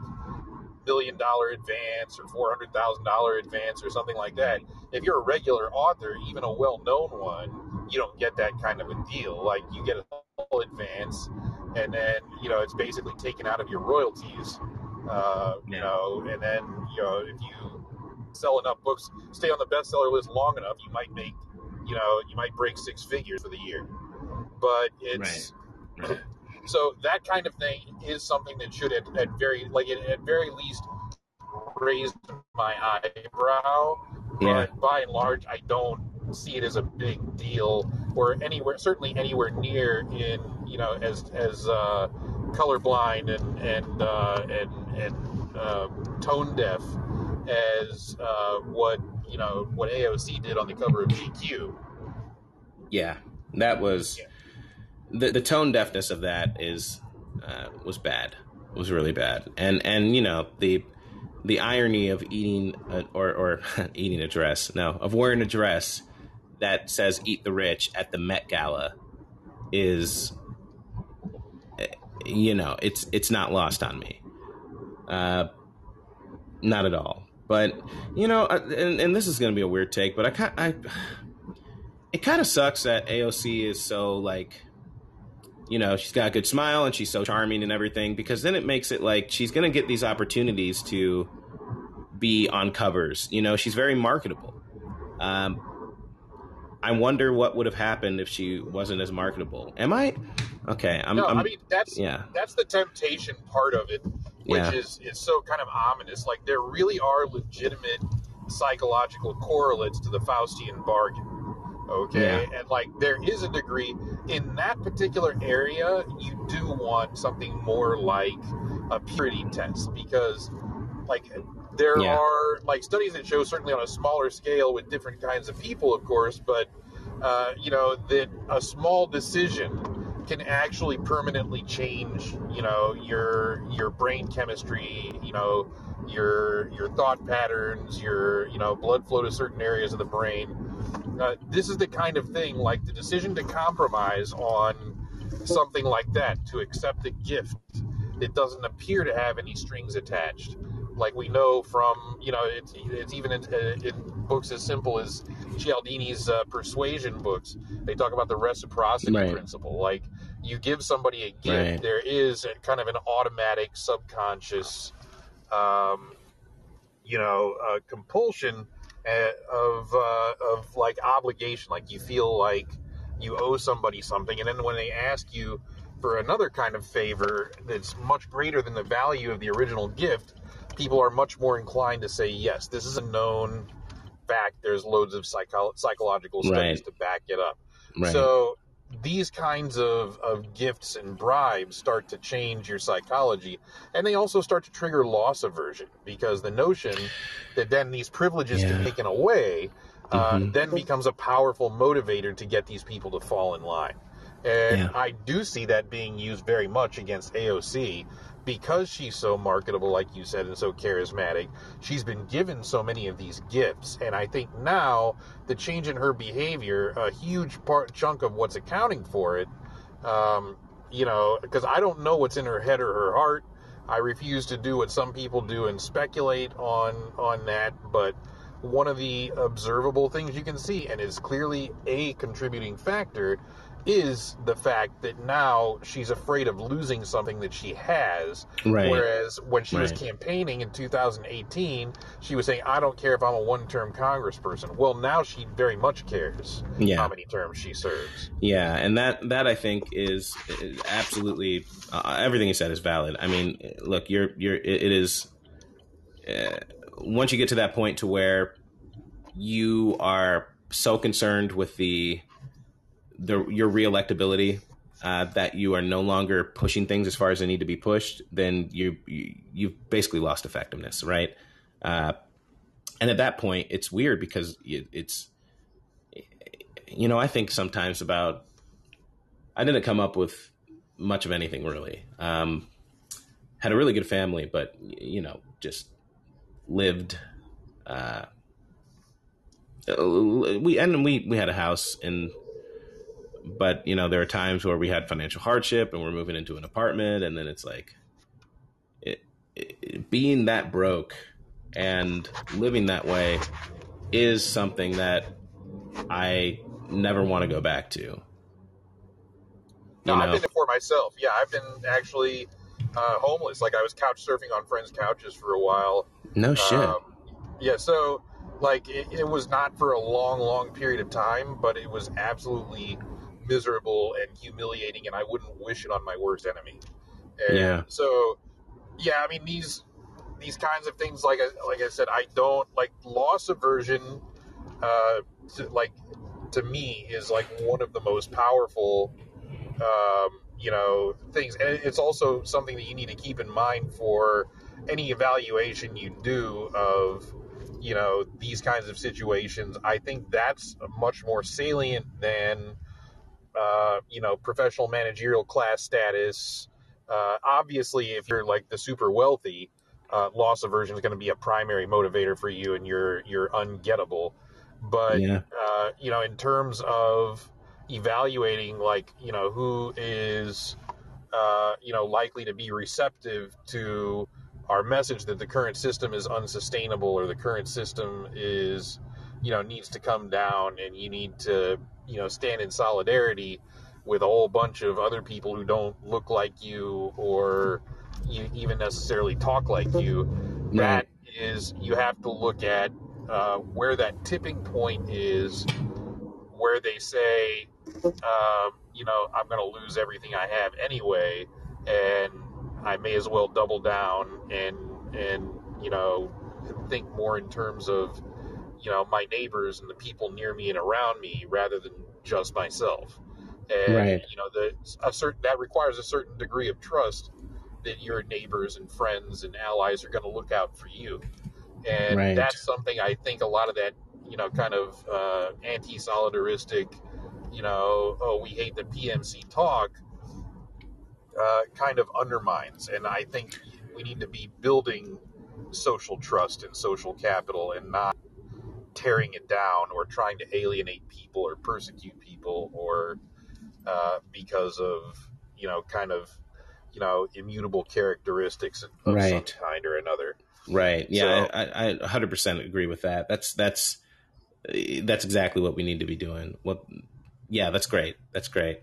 million dollar advance or four hundred thousand dollar advance or something like that. If you're a regular author, even a well known one, you don't get that kind of a deal. Like you get a full advance, and then you know it's basically taken out of your royalties. Uh, you know, and then you know if you sell enough books, stay on the bestseller list long enough, you might make, you know, you might break six figures for the year. But it's
Right.
So that kind of thing is something that should at, at very like at, at very least raise my eyebrow.
Yeah.
But by and large, I don't see it as a big deal or anywhere certainly anywhere near in you know as as uh, colorblind and and uh, and and uh, tone deaf as uh, what you know what AOC did on the cover of GQ.
Yeah, that was
Yeah.
The the tone deafness of that is uh, was bad. It was really bad, and and you know the the irony of eating a, or or eating a dress, no, of wearing a dress that says "Eat the Rich" at the Met Gala is, eh, you know, it's it's not lost on me, uh, not at all. But you know, uh, and, and this is going to be a weird take, but I I it kind of sucks that AOC is so like, you know, she's got a good smile and she's so charming and everything because then it makes it like she's going to get these opportunities to be on covers. You know, she's very marketable. Um, I wonder what would have happened if she wasn't as marketable. Am I? Okay, I'm.
no,
I'm
I mean that's
yeah,
that's the temptation part of it, which
Yeah.
is is so kind of ominous. Like there really are legitimate psychological correlates to the Faustian bargain. Okay, and like there is a degree. In that particular area, you do want something more like a purity test because, like, there
Yeah.
are like studies that show certainly on a smaller scale with different kinds of people, of course, but uh, you know that a small decision can actually permanently change you know your your brain chemistry you know your your thought patterns your you know blood flow to certain areas of the brain uh, this is the kind of thing like the decision to compromise on something like that to accept a gift it doesn't appear to have any strings attached like we know from you know it's, it's even in, uh, in books as simple as Cialdini's uh, persuasion books they talk about the reciprocity
Right.
principle like you give somebody a gift
Right.
there is a kind of an automatic subconscious um, you know uh, compulsion of uh, of like obligation like you feel like you owe somebody something and then when they ask you for another kind of favor that's much greater than the value of the original gift people are much more inclined to say yes this is a known fact there's loads of psycho- psychological studies
Right.
to back it up
right.
so these kinds of, of gifts and bribes start to change your psychology, and they also start to trigger loss aversion because the notion that then these privileges
Yeah.
get taken away uh,
Mhm.
then becomes a powerful motivator to get these people to fall in line. And
Yeah.
I do see that being used very much against AOC because she's so marketable, like you said, and so charismatic. She's been given so many of these gifts. And I think now the change in her behavior, a huge part chunk of what's accounting for it, um, you know, because I don't know what's in her head or her heart. I refuse to do what some people do and speculate on on that, but one of the observable things you can see and is clearly a contributing factor is the fact that now she's afraid of losing something that she has
Right.
whereas when she was campaigning in 2018 she was saying i don't care if i'm a one-term congressperson well now she very much cares
Yeah.
how many terms she serves
Yeah, and that that I think is, is absolutely uh, everything you said is valid. I mean, look, you're you're it, it is uh, once you get to that point to where you are so concerned with the the your reelectability uh, that you are no longer pushing things as far as they need to be pushed, then you, you you've basically lost effectiveness, right? Uh, and at that point, it's weird because it, it's you know, I think sometimes about. I didn't come up with much of anything really. Um, had a really good family, but you know, just lived. Uh, we and we we had a house in, but you know, there are times where we had financial hardship and we're moving into an apartment, and then it's like, it, it, being that broke and living that way is something that I never want to go back to.
No,
You
I've been there for myself. Yeah, I've been actually uh, homeless. Like I was couch surfing on friends' couches for a while.
No shit.
Um, yeah, so like it, it was not for a long, long period of time, but it was absolutely miserable and humiliating, and I wouldn't wish it on my worst enemy. And
Yeah.
So, yeah, I mean these these kinds of things, like I, like I said, I don't like loss aversion. Uh, to, like to me, is like one of the most powerful um, you know things and it's also something that you need to keep in mind for any evaluation you do of you know these kinds of situations i think that's much more salient than uh, you know professional managerial class status uh, obviously if you're like the super wealthy uh, loss aversion is going to be a primary motivator for you and you're you're ungettable but
yeah.
uh, you know, in terms of evaluating, like, you know, who is, uh, you know, likely to be receptive to our message that the current system is unsustainable or the current system is, you know, needs to come down and you need to, you know, stand in solidarity with a whole bunch of other people who don't look like you or you even necessarily talk like you. That is, you have to look at uh, where that tipping point is, where they say, um, you know, I'm going to lose everything I have anyway, and I may as well double down and and you know think more in terms of you know my neighbors and the people near me and around me rather than just myself. And
Right.
you know, the a certain that requires a certain degree of trust that your neighbors and friends and allies are going to look out for you and
Right.
that's something I think a lot of that you know kind of uh, anti-solidaristic, you know, oh we hate the PMC talk, uh, kind of undermines, and I think we need to be building social trust and social capital and not tearing it down or trying to alienate people or persecute people or uh, because of you know kind of you know immutable characteristics of some kind or another.
Right. Yeah,
So-
I, I, I 100% agree with that. That's that's that's exactly what we need to be doing. Well, yeah, that's great. That's great.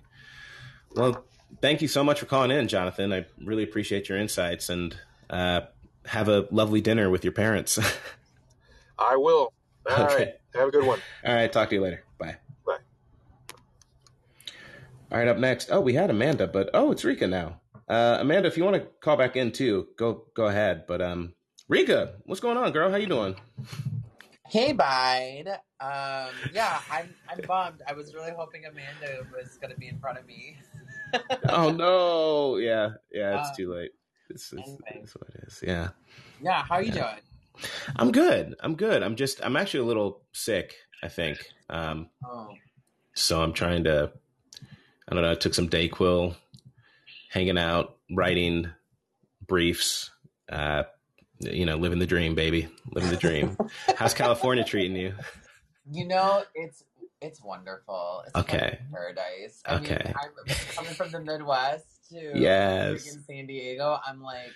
Well, thank you so much for calling in, Jonathan. I really appreciate your insights and uh, have a lovely dinner with your parents.
I will. All right.
Okay.
Have a good one.
All right, talk to you later. Bye.
Bye.
All right, up next. Oh, we had Amanda, but oh, it's Rika now. Uh, Amanda, if you want to call back in too, go go ahead. But um, Rika, what's going on, girl? How you doing?
Hey, Bide. Um, yeah, I'm I'm bummed. I was really hoping Amanda was going to be in front of me.
oh no, yeah, yeah, it's
Uh,
too late. This is,
anyway.
it's what it is. Yeah,
Yeah, how are you
Yeah.
doing?
I'm good. I'm good. I'm just. I'm actually a little sick. I think. Um,
Oh,
so I'm trying to. I don't know. I took some Dayquil, hanging out, writing briefs. Uh, you know, living the dream, baby, living the dream. How's California treating you?
You know, it's it's wonderful. It's
Okay.
paradise. I
Okay.
mean, I'm coming from the Midwest to
Yes.
San Diego. I'm like,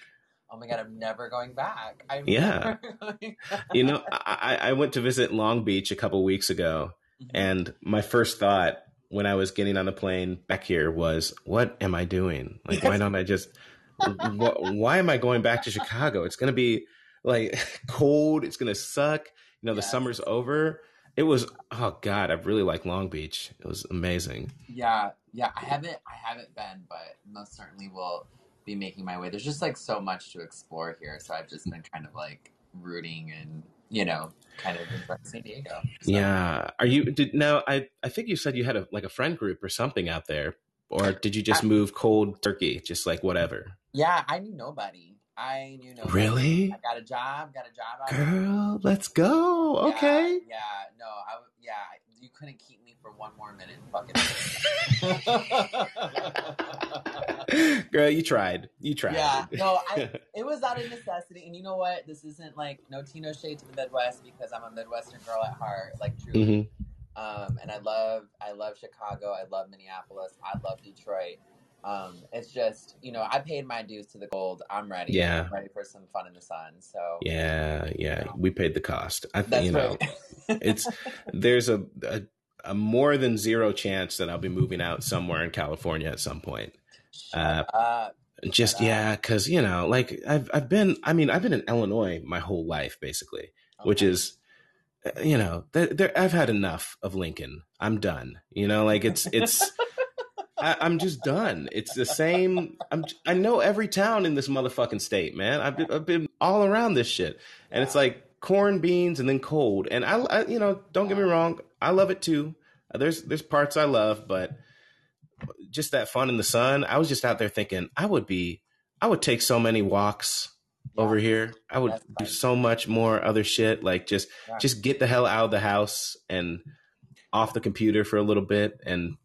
oh my god, I'm never going back. I'm
Yeah.
back.
You know, I, I went to visit Long Beach a couple weeks ago,
Mhm.
and my first thought when I was getting on the plane back here was, "What am I doing? Like, why don't I just? wh- why am I going back to Chicago? It's going to be like cold. It's going to suck. You know, the
Yes.
summer's over." It was oh god, I really like Long Beach. It was amazing.
Yeah, yeah. I haven't, I haven't been, but most certainly will be making my way. There's just like so much to explore here, so I've just been kind of like rooting and you know, kind of in San Diego. So,
Yeah. Are you did now I I think you said you had a like a friend group or something out there or did you just
I-
move cold turkey just like whatever?
yeah. I knew nobody. I knew nobody.
Really?
I got a job. Got a job.
Girl, let's go.
Yeah,
Okay.
Yeah, no, I yeah, you couldn't keep me for one more minute, fucking.
Girl, you tried. You tried.
yeah, no, I, it was out of necessity, and you know what? This isn't like no Tino shade to the Midwest because I'm a Midwestern girl at heart, like truly.
hmm
Um, and I love, I love Chicago. I love Minneapolis. I love Detroit. Um, it's just, you know, I paid my dues to the gold. I'm ready.
Yeah.
I'm ready for some fun in the sun. So
Yeah, yeah. We paid the cost. I think you know
right.
it's there's a, a a more than zero chance that I'll be moving out somewhere in California at some point.
Shut
Uh. Just yeah, because you know, like I've I've been. I mean, I've been in Illinois my whole life, basically, which is, uh, you know, there, there, I've had enough of Lincoln. I'm done. You know, like it's it's. I, I'm just done. It's the same. I'm. I know every town in this motherfucking state, man. I've been, I've been all around this shit, and it's like corn, beans, and then cold. And I, I, you know, don't get me wrong, I love it too. There's there's parts I love, but just that fun in the sun. I was just out there thinking I would be, I would take so many walks
Yeah.
over here. I would
That's
do so much more other shit. Like just
Yeah.
just get the hell out of the house and off the computer for a little bit and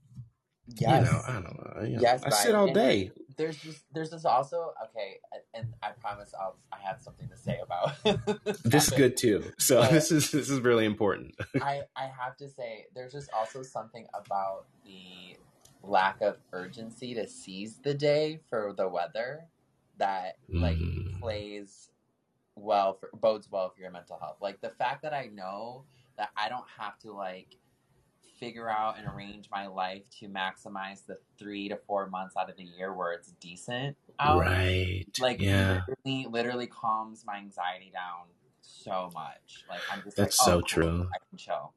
Yes.
you know, I don't know. you know,
Yes,
I sit all
And
day.
There's just there's this also okay, and I promise I'll I have something to say about
This is good too. So
But-
this is this is really important.
I I have to say there's just also something about the lack of urgency to seize the day for the weather that like
Mm.
plays well for bodes well for your mental health. Like the fact that I know that I don't have to like figure out and arrange my life to maximize the three to four months out of the year where it's decent out.
Right.
Like
yeah.
literally, literally calms my anxiety down so much. Like I'm just
That's
like,
so
oh,
true.
I can chill.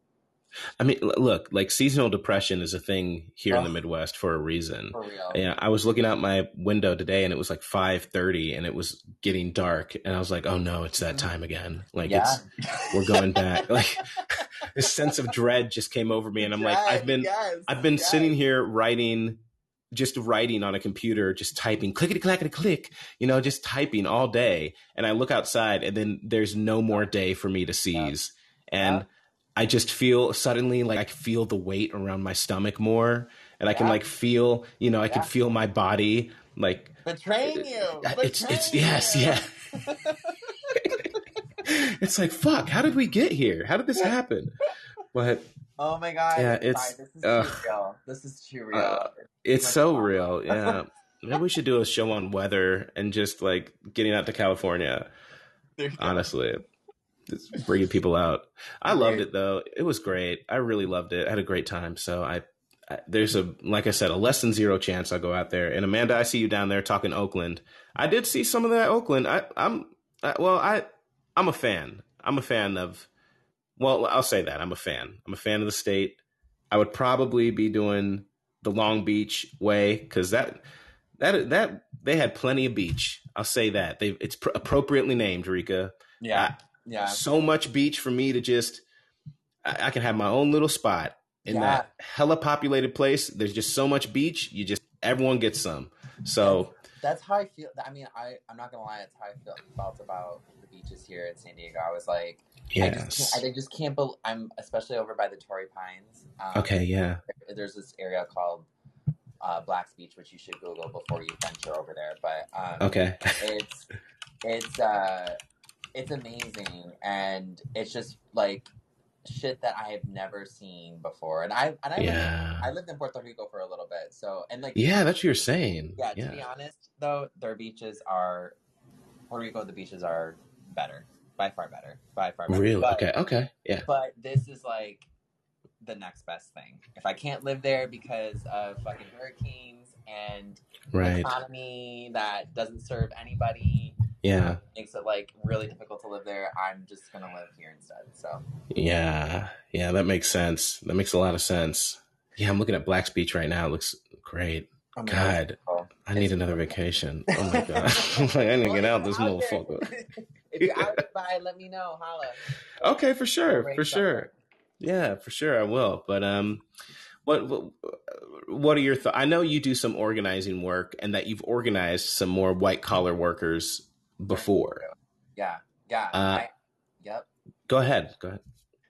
I mean, look, like seasonal depression is a thing here in the Midwest for a reason.
For real.
Yeah, I was looking out my window today and it was like 5:30 and it was getting dark and I was like, "Oh no, it's that mm-hmm. time again." Like
yeah.
it's we're going back. Like this sense of dread just came over me and I'm like, I've been
yes,
I've been
yes.
sitting here writing just writing on a computer, just typing clickety clackety click, you know, just typing all day. And I look outside and then there's no more day for me to seize. And
Yeah.
I just feel suddenly like I feel the weight around my stomach more. And I can like feel, you know, I can feel my body like
betraying you.
it's it's
Betraying
yes,
you.
yeah. it's like fuck, how did we get here? How did this happen? But
oh my god.
Yeah,
Sorry,
it's-
this is
ugh.
too real. This is too real.
Uh, it's so
wow.
real. Yeah. Maybe we should do a show on weather and just like getting out to California. Honestly, just bringing people out. I loved it though. It was great. I really loved it. I had a great time. So I, I, there's a like I said, a less than zero chance I'll go out there. And Amanda, I see you down there talking Oakland. I did see some of that Oakland. I, I'm I, well, I I'm a fan. I'm a fan of. Well, I'll say that I'm a fan. I'm a fan of the state. I would probably be doing the Long Beach way because that that that they had plenty of beach. I'll say that they it's pr- appropriately named, Rika.
Yeah. Yeah.
So much beach for me to just I, I can have my own little spot in
Yeah.
that hella populated place. There's just so much beach. You just everyone gets some. So
That's how I feel. I mean, I I'm not gonna lie. That's how I feel, felt about the beaches here in San Diego. I was like, I just
yes,
can't, I just can't. Bel I'm especially over by the Torrey Pines. Um,
okay, yeah,
There's this area called uh, Black's Beach, which you should Google before you venture over there. But um,
Okay.
it's it's uh it's amazing and it's just like shit that I have never seen before. And I and I lived,
yeah.
I lived in Puerto Rico for a little bit, so and like
Yeah, that's what you're saying.
yeah,
Yeah.
to be honest though, their beaches are Puerto Rico. The beaches are better, by far better, by far better.
Really?
But,
Okay. Okay. Yeah.
but this is like the next best thing. If I can't live there because of fucking hurricanes and
Right.
economy that doesn't serve anybody,
Yeah.
makes it like really difficult to live there. I'm just gonna live here instead. So
Yeah. Yeah. That makes sense. That makes a lot of sense. Yeah. I'm looking at Black's Beach right now. It looks great.
oh
God.
Oh.
I need another vacation. Oh my god. I'm like, I need to get out this
Well, if you're out
motherfucker.
if you're out by, let me know. Holla.
Okay, for sure, for sure. Yeah, for sure, I will. But um, what what, what are your thoughts? I know you do some organizing work, and that you've organized some more white collar workers before.
Yeah, yeah.
Uh,
I, yep.
Go ahead. Go ahead.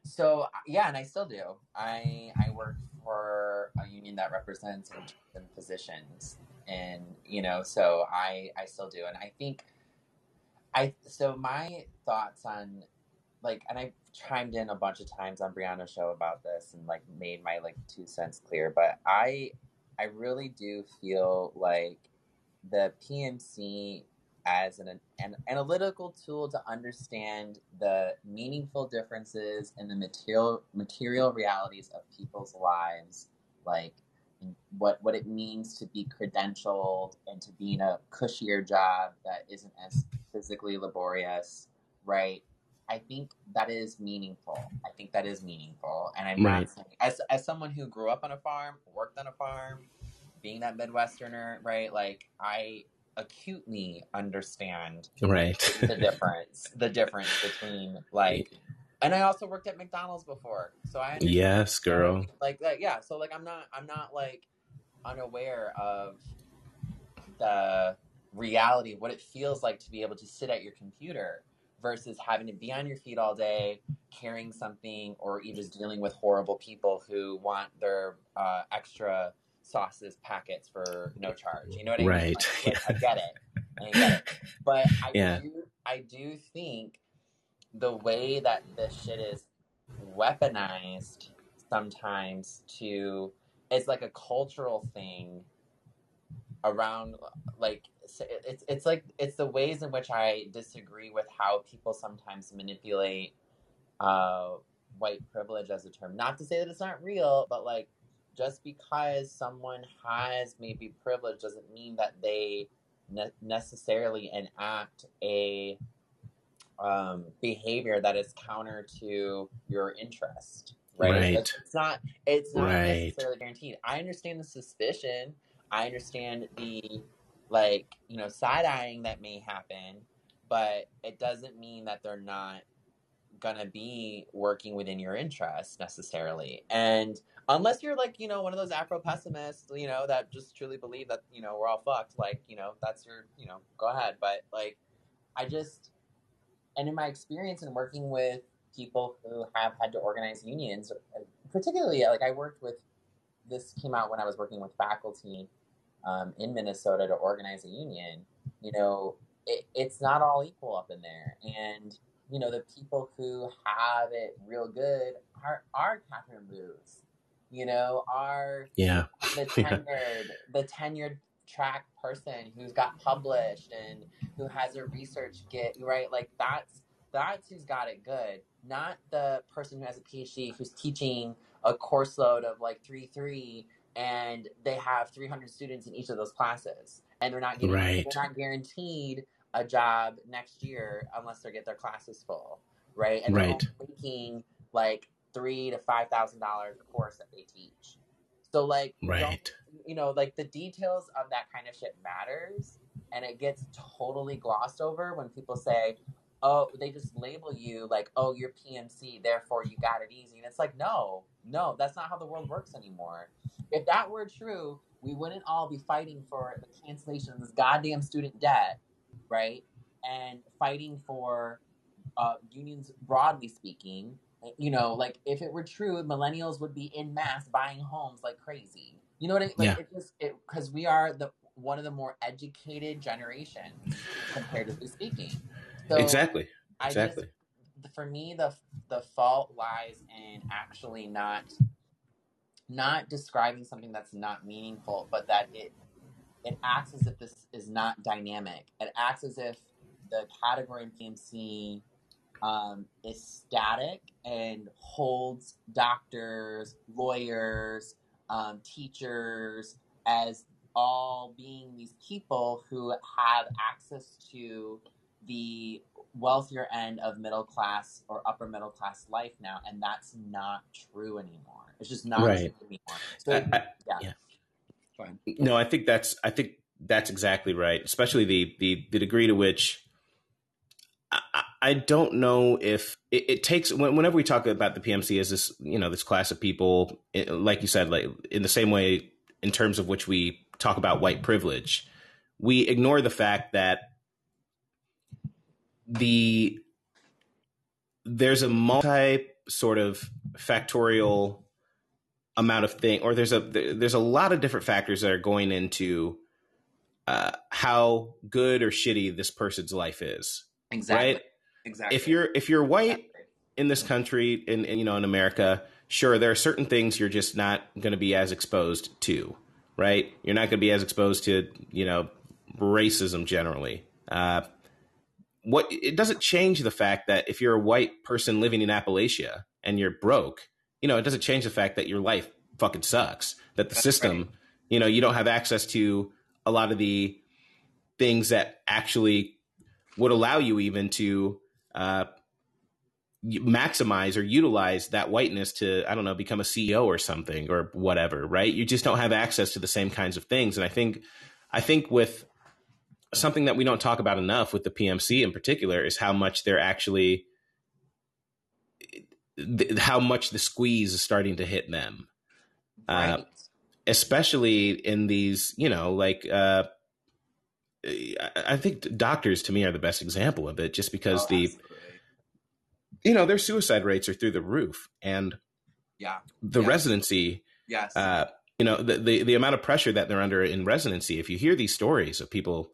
So yeah, and I still do. I I work for a union that represents positions, and you know, so I I still do, and I think I so my thoughts on like, and I chimed in a bunch of times on Briahna's show about this and like made my like two cents clear, but I I really do feel like the PMC as an, an analytical tool to understand the meaningful differences in the material material realities of people's lives, like what what it means to be credentialed and to be in a cushier job that isn't as physically laborious, right? I think that is meaningful. I think that is meaningful, and I'm
Right.
not saying as as someone who grew up on a farm, worked on a farm, being that Midwesterner, right? Like I acutely understand
Right.
the difference, the difference between like, and I also worked at McDonald's before, so I
yes, girl.
like, that, yeah, so like I'm not I'm not like unaware of the reality of what it feels like to be able to sit at your computer versus having to be on your feet all day carrying something or even just dealing with horrible people who want their uh, extra sauces packets for no charge you know what i mean
Right.
like, like, i get it i get it but i
Yeah.
do i do think the way that this shit is weaponized sometimes to it's like a cultural thing around like it's it's like it's the ways in which I disagree with how people sometimes manipulate uh white privilege as a term. Not to say that it's not real, but like just because someone has maybe privilege doesn't mean that they ne- necessarily enact a um, behavior that is counter to your interest. Right?
Right.
It's, it's not. It's not
Right.
necessarily guaranteed. I understand the suspicion. I understand the like you know side eyeing that may happen, but it doesn't mean that they're not gonna be working within your interests necessarily. And unless you're like you know one of those Afro pessimists, you know that just truly believe that you know we're all fucked. Like you know that's your you know go ahead. But like I just and in my experience in working with people who have had to organize unions, particularly like I worked with this came out when I was working with faculty um, in Minnesota to organize a union. You know, it, it's not all equal up in there, and you know the people who have it real good are are Catherine Booths. You know, are
Yeah.
the
Yeah.
tenured the tenured track person who's got published and who has a research get right like that's that's who's got it good not the person who has a phd who's teaching a course load of like 3 3 and they have 300 students in each of those classes and they're not getting
Right.
they're not guaranteed a job next year unless they get their classes full right and they're
Right.
only making like three to five thousand dollars a course that they teach so like don't
Right.
you know, like the details of that kind of shit matters, and it gets totally glossed over when people say, "Oh, they just label you like, oh, you're PMC, therefore you got it easy," and it's like, no, no, that's not how the world works anymore. If that were true, we wouldn't all be fighting for the cancellation of this goddamn student debt, right? And fighting for uh, unions, broadly speaking, you know, like if it were true, millennials would be in mass buying homes like crazy. You know what I mean? Like
Yeah.
it just it because we are the one of the more educated generations comparatively speaking. So
exactly. Exactly.
just for me the the fault lies in actually not not describing something that's not meaningful, but that it it acts as if this is not dynamic. It acts as if the category in PMC um, is static and holds doctors, lawyers, um, teachers as all being these people who have access to the wealthier end of middle class or upper middle class life now, and that's not true anymore. It's just not
Right.
true anymore. So
I- I-
yeah.
yeah.
Fine.
No, I think that's I think that's exactly right. Especially the the the degree to which I, I- don't know if it, it takes whenever we talk about the PMC as this you know this class of people, it, like you said, like in the same way in terms of which we talk about white privilege, we ignore the fact that the there's a multi sort of factorial amount of thing or there's a there's a lot of different factors that are going into uh, how good or shitty this person's life is
Exactly.
right
Exactly.
if you're if you're white
Exactly.
in this country in, in you know in america sure there are certain things you're just not going to be as exposed to right you're not going to be as exposed to you know racism generally uh, what it doesn't change the fact that if you're a white person living in appalachia and you're broke you know it doesn't change the fact that your life fucking sucks that the
That's
system
right.
you know you don't have access to a lot of the things that actually would allow you even to uh, maximize or utilize that whiteness to I don't know become a CEO or something or whatever, right? You just don't have access to the same kinds of things, and I think I think with something that we don't talk about enough with the PMC in particular is how much they're actually th- how much the squeeze is starting to hit them uh, especially in these, you know, like uh, I think doctors to me are the best example of it, just because
Oh,
the
absolutely.
you know their suicide rates are through the roof, and
Yeah.
the
Yes.
residency,
Yes.
uh, you know, the, the the amount of pressure that they're under in residency. If you hear these stories of people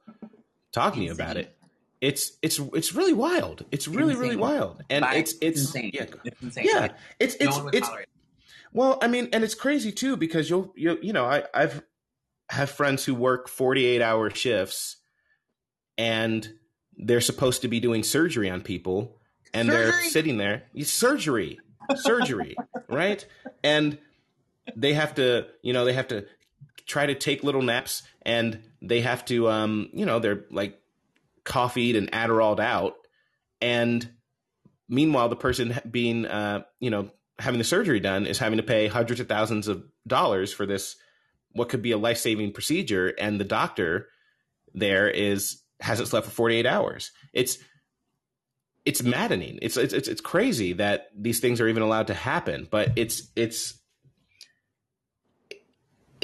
talking about it, it's it's it's really wild. It's really really wild, and it's it's
insane.
yeah
It's insane.
yeah
Like,
it's
no
it's it's. Well, I mean, and it's crazy too because you'll you you know I I've have friends who work forty eight hour shifts, and they're supposed to be doing surgery on people, and they're sitting there surgery surgery right, and they have to you know they have to try to take little naps, and they have to um you know they're like coffeeed and Adderalled out, and meanwhile the person being uh you know having the surgery done is having to pay hundreds of thousands of dollars for this what could be a life-saving procedure. And the doctor there is hasn't slept for 48 hours. It's it's maddening. It's it's, it's crazy that these things are even allowed to happen but it's it's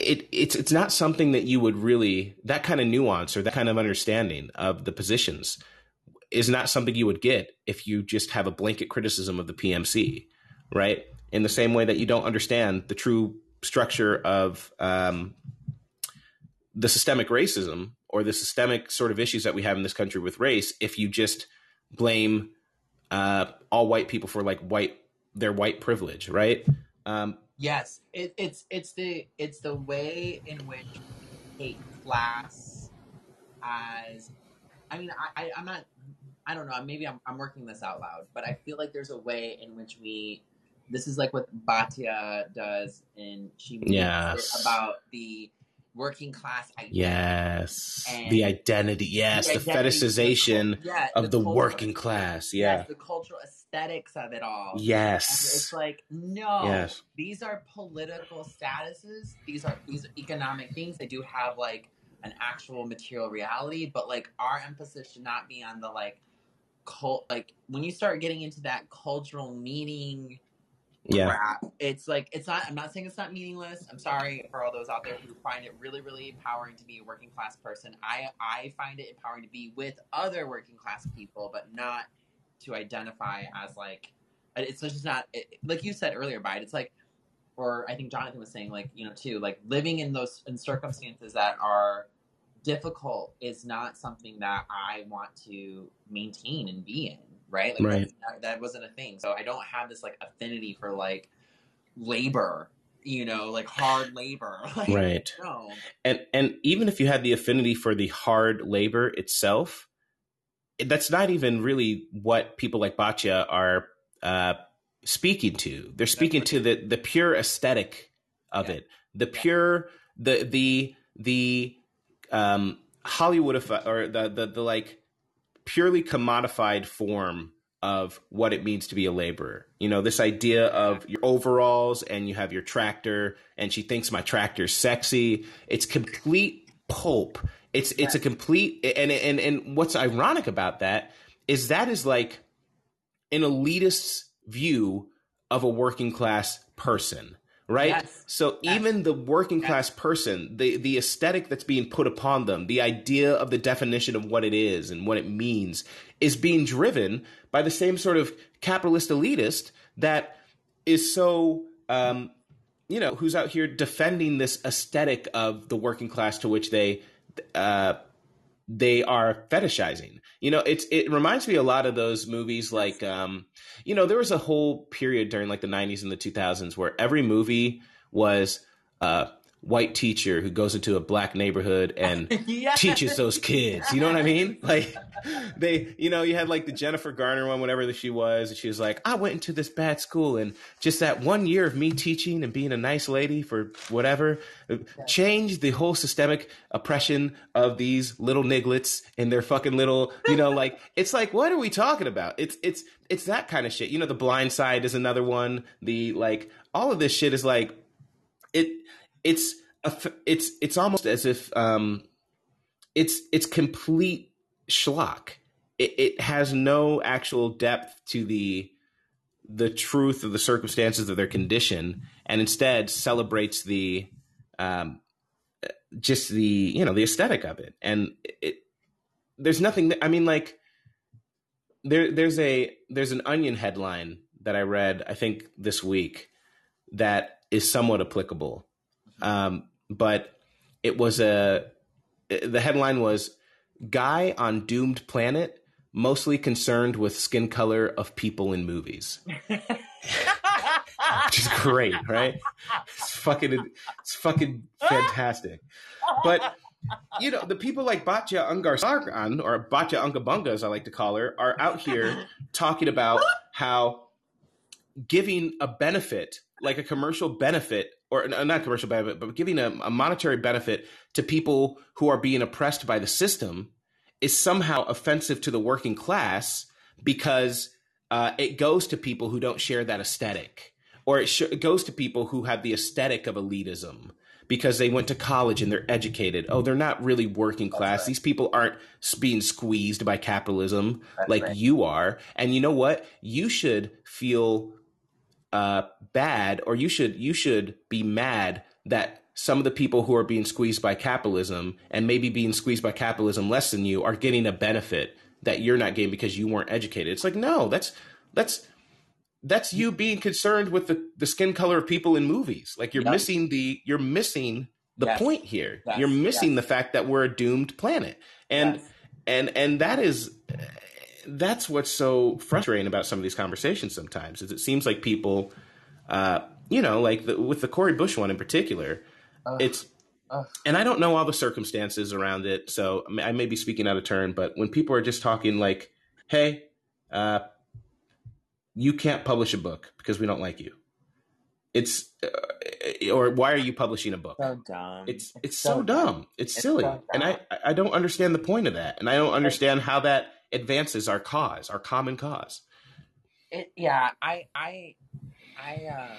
it it's it's not something that you would really that kind of nuance or that kind of understanding of the positions is not something you would get if you just have a blanket criticism of the PMC, right? In the same way that you don't understand the true structure of um, the systemic racism or the systemic sort of issues that we have in this country with race, if you just blame uh, all white people for like white their white privilege, right? Um,
Yes, it, it's it's the it's the way in which take class as. I mean, I, I I'm not. I don't know. Maybe I'm I'm working this out loud, but I feel like there's a way in which we. This is like what Batya does, and she makes
Yes.
about the working class identity.
yes,
And
the identity, yes, the,
identity,
fetishization
cul- yeah,
of the,
cultural-
working class, yeah,
yes, the cultural aesthetics of it all. And
yes,
it's like no,
yes,
these are political statuses. These are these are economic things. They do have like an actual material reality, but like our emphasis should not be on the like cult. Like when you start getting into that cultural meaning
yeah.
crap, it's like it's not. I'm not saying it's not meaningless. I'm sorry for all those out there who find it really, really empowering to be a working class person. I I find it empowering to be with other working class people, but not to identify as like It's just not it, like you said earlier, Bide. It's like, or I think Jonathan was saying, like you know, too, like living in those in circumstances that are difficult is not something that I want to maintain and be in. Right? Like
Right.
That, that wasn't a thing. So I don't have this like affinity for like labor. You know, like hard labor. Like,
Right.
No.
and and even if you had the affinity for the hard labor itself that's not even really what people like Batya are uh, speaking to they're speaking to the the pure aesthetic of
Yeah.
it the
Yeah.
pure the the the um hollywood or the, the the like purely commodified form of what it means to be a laborer. You know, this idea of your overalls and you have your tractor and she thinks my tractor's sexy. It's complete pulp. It's it's a complete and and and what's ironic about that is that is like an elitist view of a working class person, right?
Yes.
So
Yes.
even the working
Yes.
class person, the the aesthetic that's being put upon them, the idea of the definition of what it is and what it means is being driven by the same sort of capitalist elitist that is so um, you know, who's out here defending this aesthetic of the working class to which they uh, they are fetishizing. You know, it's it reminds me a lot of those movies like um, you know, there was a whole period during like the 90s and the 2000s where every movie was a white teacher who goes into a black neighborhood and
Yes.
teaches those kids. You know what I mean? Like they, you know, you had like the Jennifer Garner one, whatever she was, and she was like, I went into this bad school and just that one year of me teaching and being a nice lady for whatever uh, changed the whole systemic oppression of these little nigglets and their fucking little, you know, like it's like, what are we talking about? It's it's it's that kind of shit. You know, the blind side is another one. The like all of this shit is like it it's a it's it's almost as if um it's it's complete schlock. It, it has no actual depth to the the truth of the circumstances of their condition, and instead celebrates the um, just the you know the aesthetic of it. And it there's nothing. I mean, like there there's a there's an Onion headline that I read I think this week that is somewhat applicable, um, but it was a the headline was guy on doomed planet mostly concerned with skin color of people in movies. Which is great right? It's fucking it's fucking fantastic. But you know the people like Batya Ungar Sargon or Batya Ungabunga as I like to call her are out here talking about how giving a benefit like a commercial benefit or not commercial benefit but giving a, a monetary benefit to people who are being oppressed by the system is somehow offensive to the working class because uh, it goes to people who don't share that aesthetic. Or it, sh- it goes to people who have the aesthetic of elitism because they went to college and they're educated. Oh they're not really working class.
right.
these people aren't being squeezed by capitalism
That's
like
right.
you are. And you know what? You should feel uh, bad or you should you should be mad that some of the people who are being squeezed by capitalism and maybe being squeezed by capitalism less than you are getting a benefit that you're not getting because you weren't educated. It's like no, that's that's that's you being concerned with the, the skin color of people in movies. Like you're
Yep.
missing the you're missing the
Yes.
point here.
Yes.
You're missing
Yes.
the fact that we're a doomed planet. And and and that is that's what's so frustrating about some of these conversations sometimes is it seems like people uh you know like the, with the Cori Bush one in particular
Ugh.
it's
Ugh.
and I don't know all the circumstances around it so I may- I may be speaking out of turn but when people are just talking like hey uh you can't publish a book because we don't like you it's uh, or why are you publishing a book
so dumb.
it's it's so dumb. It's,
It's
silly,
so
and I I don't understand the point of that, and I don't understand how that advances our cause, our common cause.
It, yeah, I, I, I, um,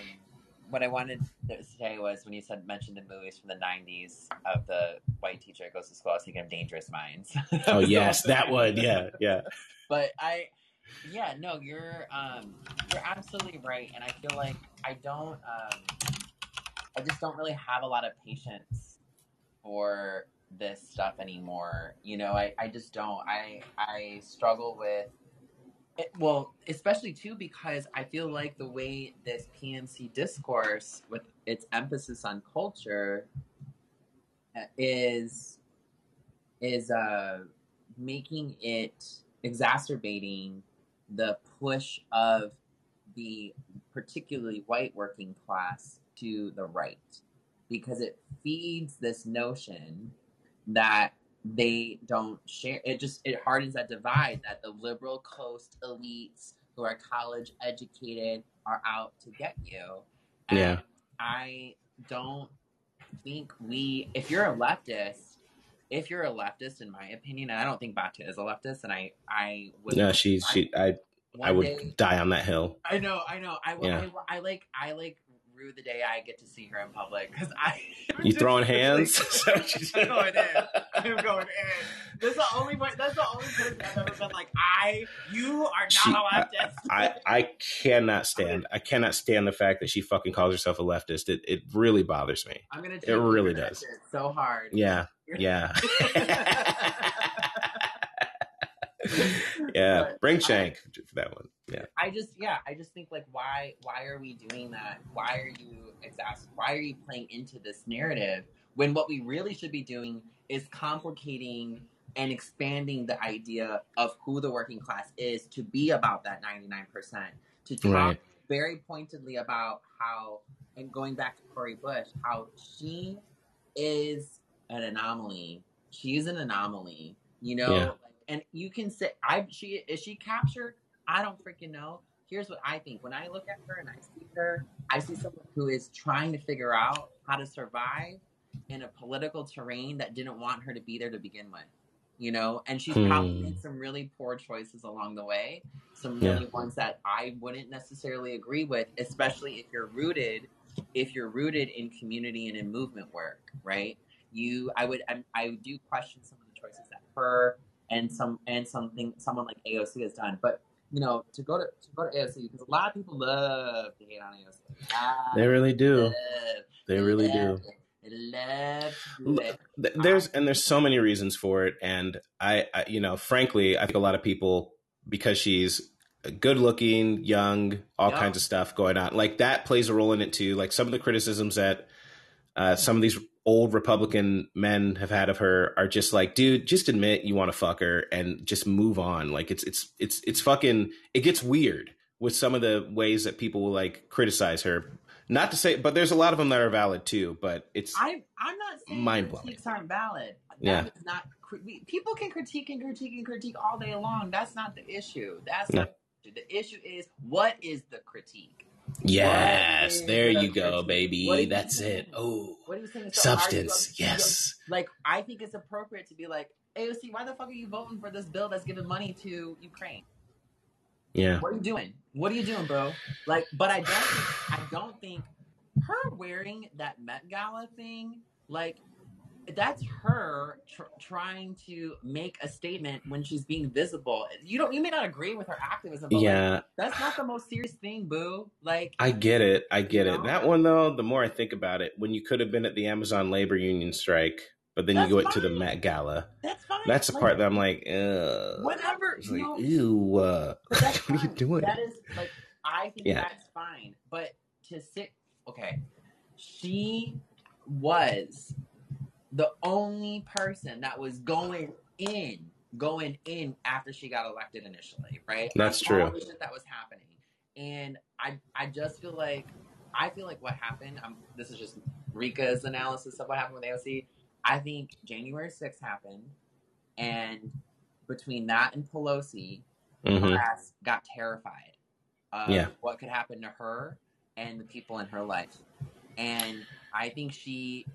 what I wanted to say was when you said mentioned the movies from the '90s of the white teacher goes to school, I was thinking of Dangerous Minds.
Oh yes, that one. Yeah, yeah.
but I, yeah, no, you're, um, you're absolutely right, and I feel like I don't, um, I just don't really have a lot of patience for this stuff anymore. You know, I, I just don't. I, I struggle with It, well, especially too because I feel like the way this PMC discourse, with its emphasis on culture, uh, is is uh, making it exacerbating the push of the particularly white working class to the right because it feeds this notion that they don't share it just it hardens that divide that the liberal coast elites who are college educated are out to get you and
Yeah.
i don't think we if you're a leftist if you're a leftist in my opinion and i don't think Batya is a leftist and i i would
No, she she I I would
day
die on that hill.
I know, I know. I,
Yeah.
I, I like, I like rue the day I get to see her in public because I.
You throwing hands?
I'm going in. I'm going in. That's the only way. That's the only person I've ever been like, I. You are not
She-
a leftist.
I I cannot stand I cannot stand the fact that she fucking calls herself a leftist. It it really bothers me.
I'm gonna.
it
you
really does.
shit So hard.
Yeah. Yeah. yeah.
But
Bring Shank for that one. Yeah.
I just yeah, I just think like why why are we doing that? Why are you exas- why are you playing into this narrative when what we really should be doing is complicating and expanding the idea of who the working class is to be about that 99%. To talk
Right.
very pointedly about how and going back to Cori Bush, how she is an anomaly. She's an anomaly, you know.
Yeah.
And you can say, "I she is she captured." I don't freaking know. Here's what I think: when I look at her and I see her, I see someone who is trying to figure out how to survive in a political terrain that didn't want her to be there to begin with. You know, and she's probably
Hmm.
made some really poor choices along the way. Some
Yeah.
really ones that I wouldn't necessarily agree with, especially if you're rooted if you're rooted in community and in movement work, right? You, I would, I, I do question some of the choices that her and some and something someone like AOC has done, but you know, to go to to go to AOC because a lot of people love to hate on AOC. Ah,
They really do.
love,
They really do.
love it. They love to do.
There's and there's so many reasons for it, and I, I, you know, frankly, I think a lot of people because she's good looking, young, all
Yeah.
kinds of stuff going on, like that plays a role in it too. Like some of the criticisms that uh, some of these old Republican men have had of her are just like, dude, just admit you want to fuck her and just move on. Like it's it's it's it's fucking. It gets weird with some of the ways that people will like criticize her. Not to say, but there's a lot of them that are valid too. But it's
I, I'm not saying
Mind-blowing.
critiques aren't valid. That
Yeah.
is not. People can critique and critique and critique all day long. That's not the issue. That's
Yeah.
not. The issue is what is the critique?
Yes, there you go, baby.
What are you
That's it. Oh,
What are you saying? So
substance. Yes.
Like I think it's appropriate to be like AOC. Why the fuck are you voting for this bill that's giving money to Ukraine?
Yeah.
What are you doing? What are you doing, bro? Like, but I don't. Think, I don't think her wearing that Met Gala thing, like, that's her tr- trying to make a statement when she's being visible. You don't. You may not agree with her activism, but like,
Yeah,
that's not the most serious thing, boo. Like,
I get it. I get it.
know?
That one though, the more I think about it, when you could have been at the Amazon labor union strike, but then
That's
you go to the. Met Gala.
that's fine.
That's the
Like,
part that I'm like, Ugh.
Whatever.
It's
You
like,
know,
ew. Uh, what are you doing?
That is like I think
Yeah.
that's fine. But to sit okay. She was the only person that was going in, going in after she got elected initially, right?
That's true.
the shit that was happening. And I I just feel like I feel like what happened, um, this is just Rika's analysis of what happened with AOC. I think January 6th happened, and between that and Pelosi,
hmm
class got terrified of
Yeah.
what could happen to her and the people in her life. And I think she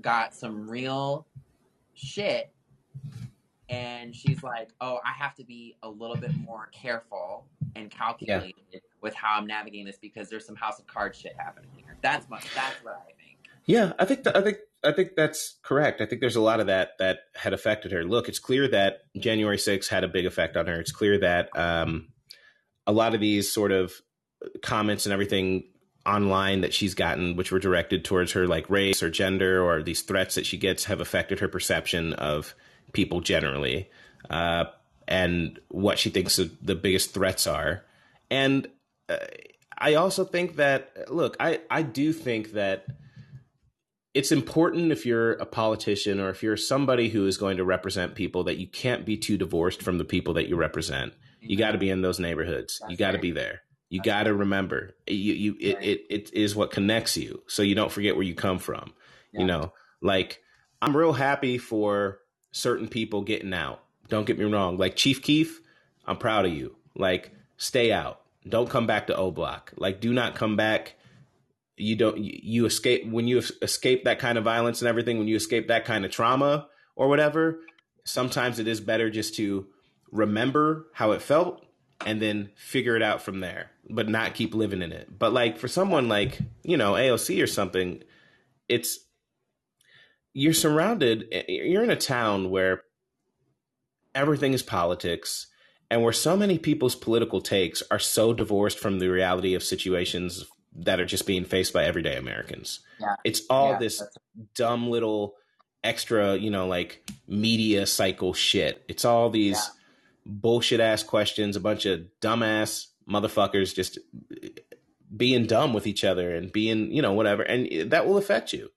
got some real shit. And she's like, oh, I have to be a little bit more careful and calculated with how I'm navigating this because there's some House of Cards shit happening here. That's my, that's what I think.
Yeah, I think th- I think I think that's correct. I think there's a lot of that that had affected her. Look, it's clear that January 6th had a big effect on her. It's clear that um, a lot of these sort of comments and everything online that she's gotten, which were directed towards her like race or gender or these threats that she gets, have affected her perception of people generally. Uh, and what she thinks the biggest threats are. And uh, I also think that look, I I do think that it's important if you're a politician or if you're somebody who is going to represent people that you can't be too divorced from the people that you represent. You got to be in those neighborhoods. That's you got to be there. You got to remember. You you it, right. it it is what connects you, so you don't forget where you come from. Yeah. You know, like I'm real happy for certain people getting out. Don't get me wrong. Like Chief Keef, I'm proud of you. Like stay out. Don't come back to O Block. Like do not come back you don't you escape when you escape that kind of violence and everything when you escape that kind of trauma or whatever sometimes it is better just to remember how it felt and then figure it out from there but not keep living in it but like for someone like you know AOC or something it's you're surrounded you're in a town where everything is politics and where so many people's political takes are so divorced from the reality of situations that are just being faced by everyday Americans. Yeah. It's all yeah, this dumb little extra, you know, like media cycle shit. It's all these yeah. Bullshit ass questions, a bunch of dumbass motherfuckers just being dumb with each other and being, you know, whatever. And that will affect you.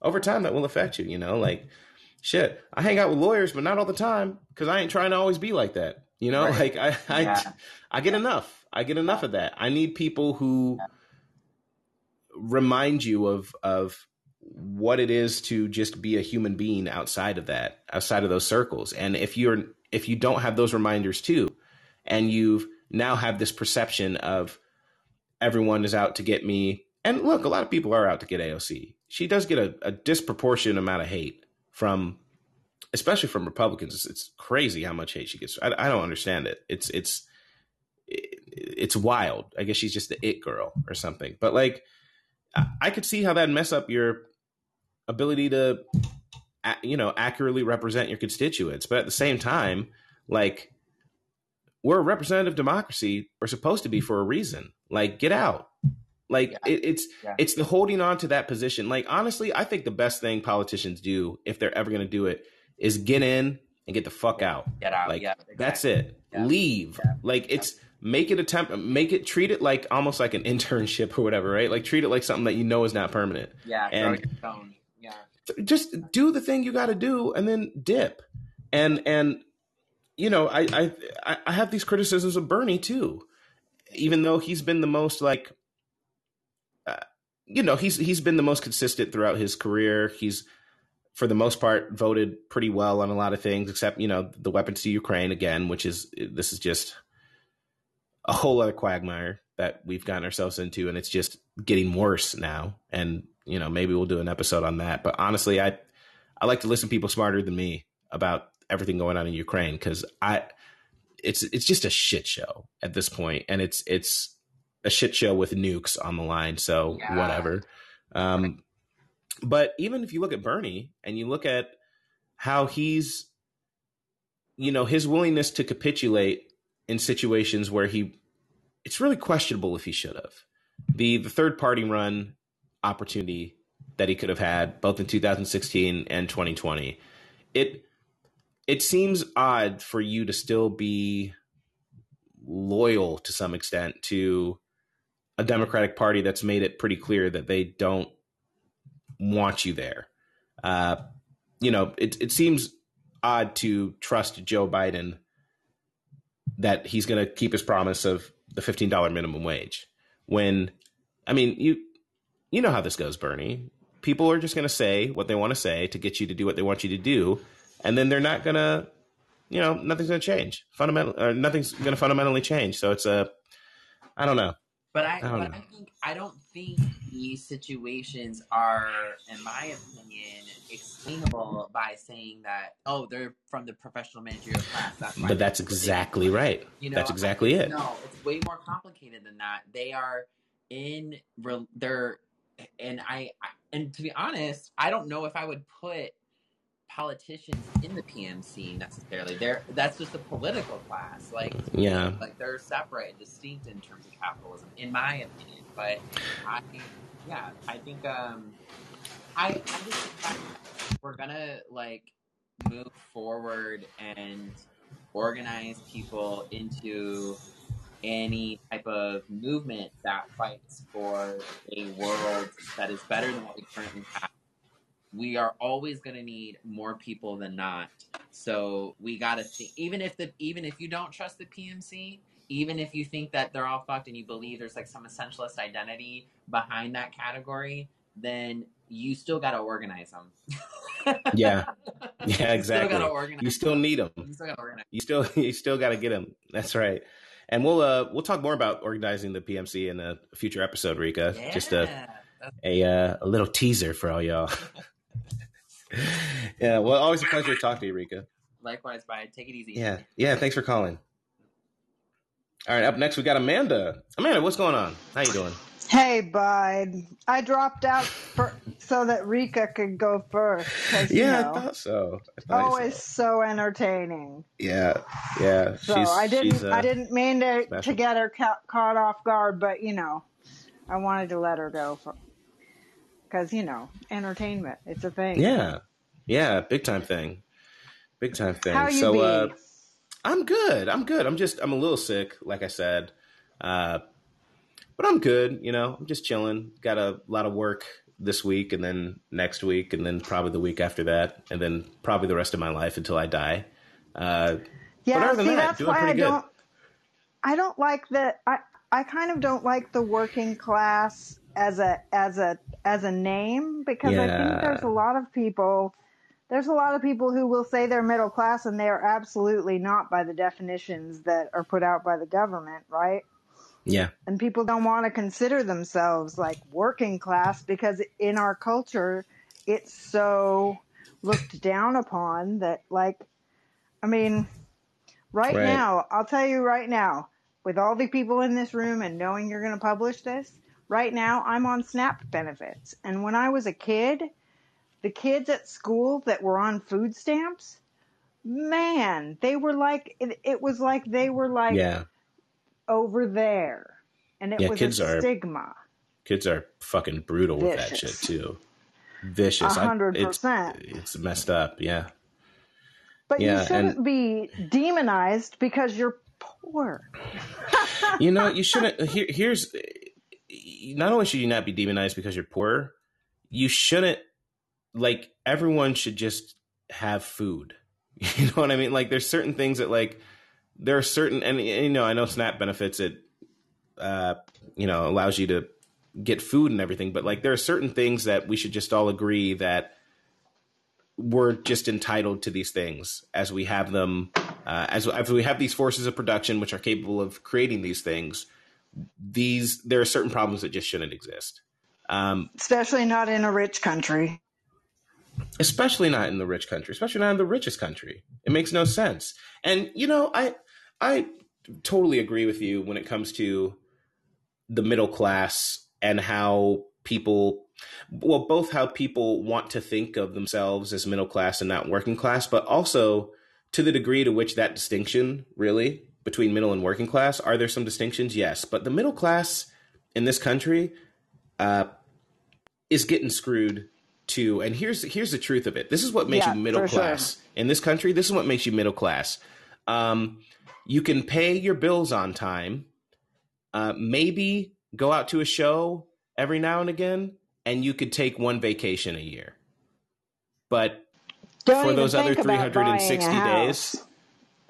Over time, that will affect you, you know, like shit. I hang out with lawyers, but not all the time because I ain't trying to always be like that. You know, right. like I, I, yeah. I get enough. I get enough of that. I need people who remind you of of what it is to just be a human being outside of that, outside of those circles. And if you're if you don't have those reminders too, and you've now have this perception of everyone is out to get me. And look, a lot of people are out to get AOC. She does get a, a disproportionate amount of hate from, especially from Republicans. It's, it's crazy how much hate she gets. I, I don't understand it. It's it's it's wild. I guess she's just the it girl or something. But like, I could see how that mess up your ability to, you know, accurately represent your constituents. But at the same time, like we're a representative democracy. We're supposed to be for a reason. Like, get out. Like yeah. it, it's yeah. it's the holding on to that position. Like honestly, I think the best thing politicians do if they're ever going to do it is get in and get the fuck out.
Get out.
Like
yeah, exactly.
that's it. Leave. Like it's make it attempt make it treat it like almost like an internship or whatever right like treat it like something that you know is not permanent
yeah
and
yeah
just do the thing you got to do and then dip and and you know I, I i have these criticisms of bernie too even though he's been the most like uh, you know he's he's been the most consistent throughout his career he's for the most part voted pretty well on a lot of things except you know the weapons to ukraine again which is this is just a whole other quagmire that we've gotten ourselves into, and it's just getting worse now. And you know, maybe we'll do an episode on that. But honestly, I I like to listen to people smarter than me about everything going on in Ukraine because I it's it's just a shit show at this point, and it's it's a shit show with nukes on the line. So yeah. whatever. Um, but even if you look at Bernie and you look at how he's, you know, his willingness to capitulate in situations where he it's really questionable if he should have. The the third party run opportunity that he could have had both in 2016 and 2020. It it seems odd for you to still be loyal to some extent to a Democratic Party that's made it pretty clear that they don't want you there. Uh, you know, it it seems odd to trust Joe Biden that he's going to keep his promise of the $15 minimum wage. When, I mean, you you know how this goes, Bernie. People are just going to say what they want to say to get you to do what they want you to do, and then they're not going to, you know, nothing's going to change. Fundamental, or nothing's going to fundamentally change. So it's a, I don't know.
But I, I but know. I think I don't think these situations are, in my opinion, explainable by saying that oh they're from the professional managerial class.
That's but that's exactly right. You know, that's exactly it.
No, it's way more complicated than that. They are in they're and I and to be honest, I don't know if I would put politicians in the PMC necessarily. They're that's just a political class. Like
yeah,
like they're separate and distinct in terms of capitalism, in my opinion. But I, yeah, I think um, I, I just we're gonna like move forward and organize people into any type of movement that fights for a world that is better than what we currently have, we are always going to need more people than not. So we got to see, even if the even if you don't trust the PMC, even if you think that they're all fucked and you believe there's like some essentialist identity behind that category, then you still got to organize them.
yeah, yeah, exactly.
You still,
you still need them.
You still got to organize.
You still you still got to get them. That's right. And we'll uh we'll talk more about organizing the PMC in a future episode, Rika.
Yeah,
Just a a uh, a little teaser for all y'all. yeah, well, always a pleasure to talk to you, Rika.
Likewise, bye. Take it easy.
Yeah, yeah. Thanks for calling. All right, up next we got Amanda. Amanda, what's going on? How you doing?
Hey, bud. I dropped out for, so that Rika could go first.
Yeah,
you know,
I thought so. I thought
always
so.
so entertaining.
Yeah, yeah.
So
she's,
I didn't.
uh,
I didn't mean to
special.
to get her ca- caught off guard, but you know, I wanted to let her go because you know, entertainment. It's a thing.
Yeah, yeah. Big time thing. Big time thing.
How you
so,
be?
uh, I'm good. I'm good. I'm just. I'm a little sick, like I said. Uh, but I'm good. You know, I'm just chilling. Got a lot of work this week, and then next week, and then probably the week after that, and then probably the rest of my life until I die. Uh,
yeah.
but other than
see,
that,
that's
doing
why I
pretty good.
don't. I don't like the. I I kind of don't like the working class as a as a as a name because I think there's a lot of people. There's a lot of people who will say they're middle class and they are absolutely not by the definitions that are put out by the government, right?
Yeah,
and people don't want to consider themselves like working class because in our culture it's so looked down upon that like i mean right,
Right.
now i'll tell you right now with all the people in this room and knowing you're going to publish this right now i'm on snap benefits and when i was a kid the kids at school that were on food stamps man they were like it, it was like they were like
yeah.
Over there, and it
Yeah,
was
kids
a
are-
stigma.
Kids are fucking brutal with that shit too. Vicious.
Hundred
it's-
percent.
It's messed up. Yeah.
But
yeah,
you shouldn't be demonized because you're poor.
you know, you shouldn't. Here, here's not only should you not be demonized because you're poor, you shouldn't like everyone should just have food. You know what I mean? Like, there's certain things that like there are certain, and, you know, I know SNAP benefits it, uh, you know, allows you to get food and everything, but like there are certain things that we should just all agree that we're just entitled to these things as we have them uh, as, as we have these forces of production which are capable of creating these things these there are certain problems that just shouldn't exist um,
Especially not in a rich country.
Especially not in the rich country especially not in the richest country. It makes no sense. And you know i i totally agree with you when it comes to the middle class and how people well both how people want to think of themselves as middle class and not working class but also to the degree to which that distinction really between middle and working class are there some distinctions? Yes. But the middle class in this country uh, is getting screwed too and here's here's the truth of it. This is what makes
Yeah,
you middle
for sure.
class. In this country this is what makes you middle class. Um, you can pay your bills on time uh, maybe go out to a show every now and again and you could take one vacation a year. But
Don't
for those other
think about buying a
360 days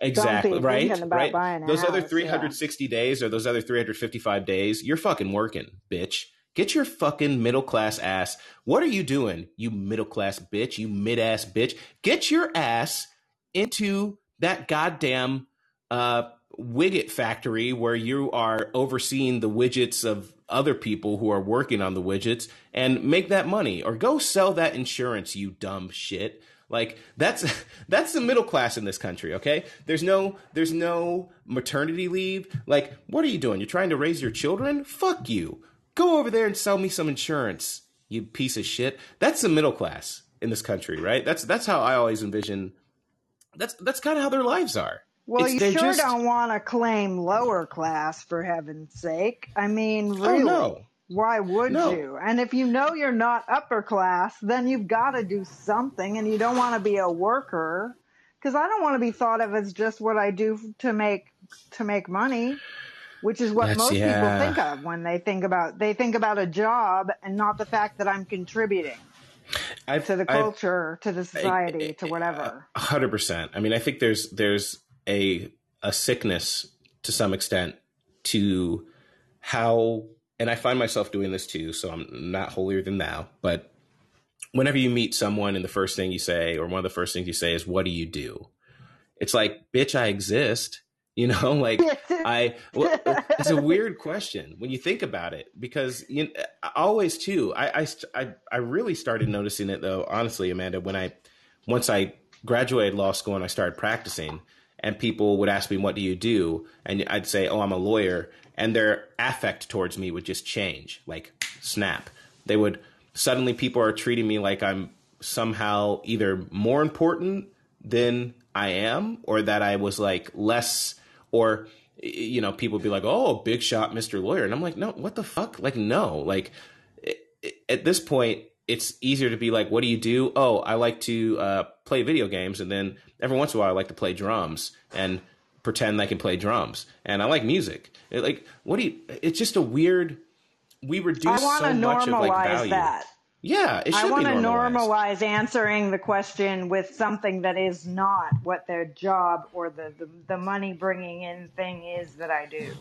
exactly right right? those other
house,
360 days or those other 355 days you're fucking working bitch get your fucking middle class ass. What are you doing you middle class bitch you mid ass bitch? Get your ass into that goddamn uh widget factory where you are overseeing the widgets of other people who are working on the widgets and make that money or go sell that insurance you dumb shit. Like that's that's the middle class in this country okay? There's no there's no maternity leave. Like what are you doing? You're trying to raise your children? Fuck you go over there and sell me some insurance you piece of shit that's the middle class in this country right that's that's how i always envision that's that's kind of how their lives are
Well,
It's-
you sure
just-
don't want to claim lower class for heaven's sake. I mean,
Oh,
really.
no.
Why would
No.
you? And if you know you're not upper class, then you've got to do something and you don't want to be a worker because I don't want to be thought of as just what I do to make to make money, which is what
That's-
most
yeah.
people think of when they think about they think about a job and not the fact that I'm contributing
I've,
to the
I've-
culture, to the society, to whatever.
A hundred percent. I mean, I think there's there's a a sickness to some extent to how, and I find myself doing this too. So I'm not holier than thou. But whenever you meet someone, and the first thing you say, or one of the first things you say, is, "What do you do?" It's like, "Bitch, I exist." You know, like I. Well, it's a weird question when you think about it because you know, always too. I, I i i really started noticing it though. Honestly, Amanda, when I once I graduated law school and I started practicing, and people would ask me, "What do you do?" and I'd say, "Oh, I'm a lawyer," and their affect towards me would just change, like snap. They would suddenly people are treating me like I'm somehow either more important than I am, or that I was like less, or you know, people would be like, "Oh, big shot, Mister Lawyer," and I'm like, "No, what the fuck? Like, no, like." At this point, it's easier to be like, "What do you do?" Oh, I like to uh, play video games, and then every once in a while, I like to play drums and pretend I can play drums, and I like music. It, like, what do you? It's just a weird. We reduce so much of like value.
that.
Yeah, it should
I want to normalize answering the question with something that is not what their job or the, the, the money bringing in thing is that I do.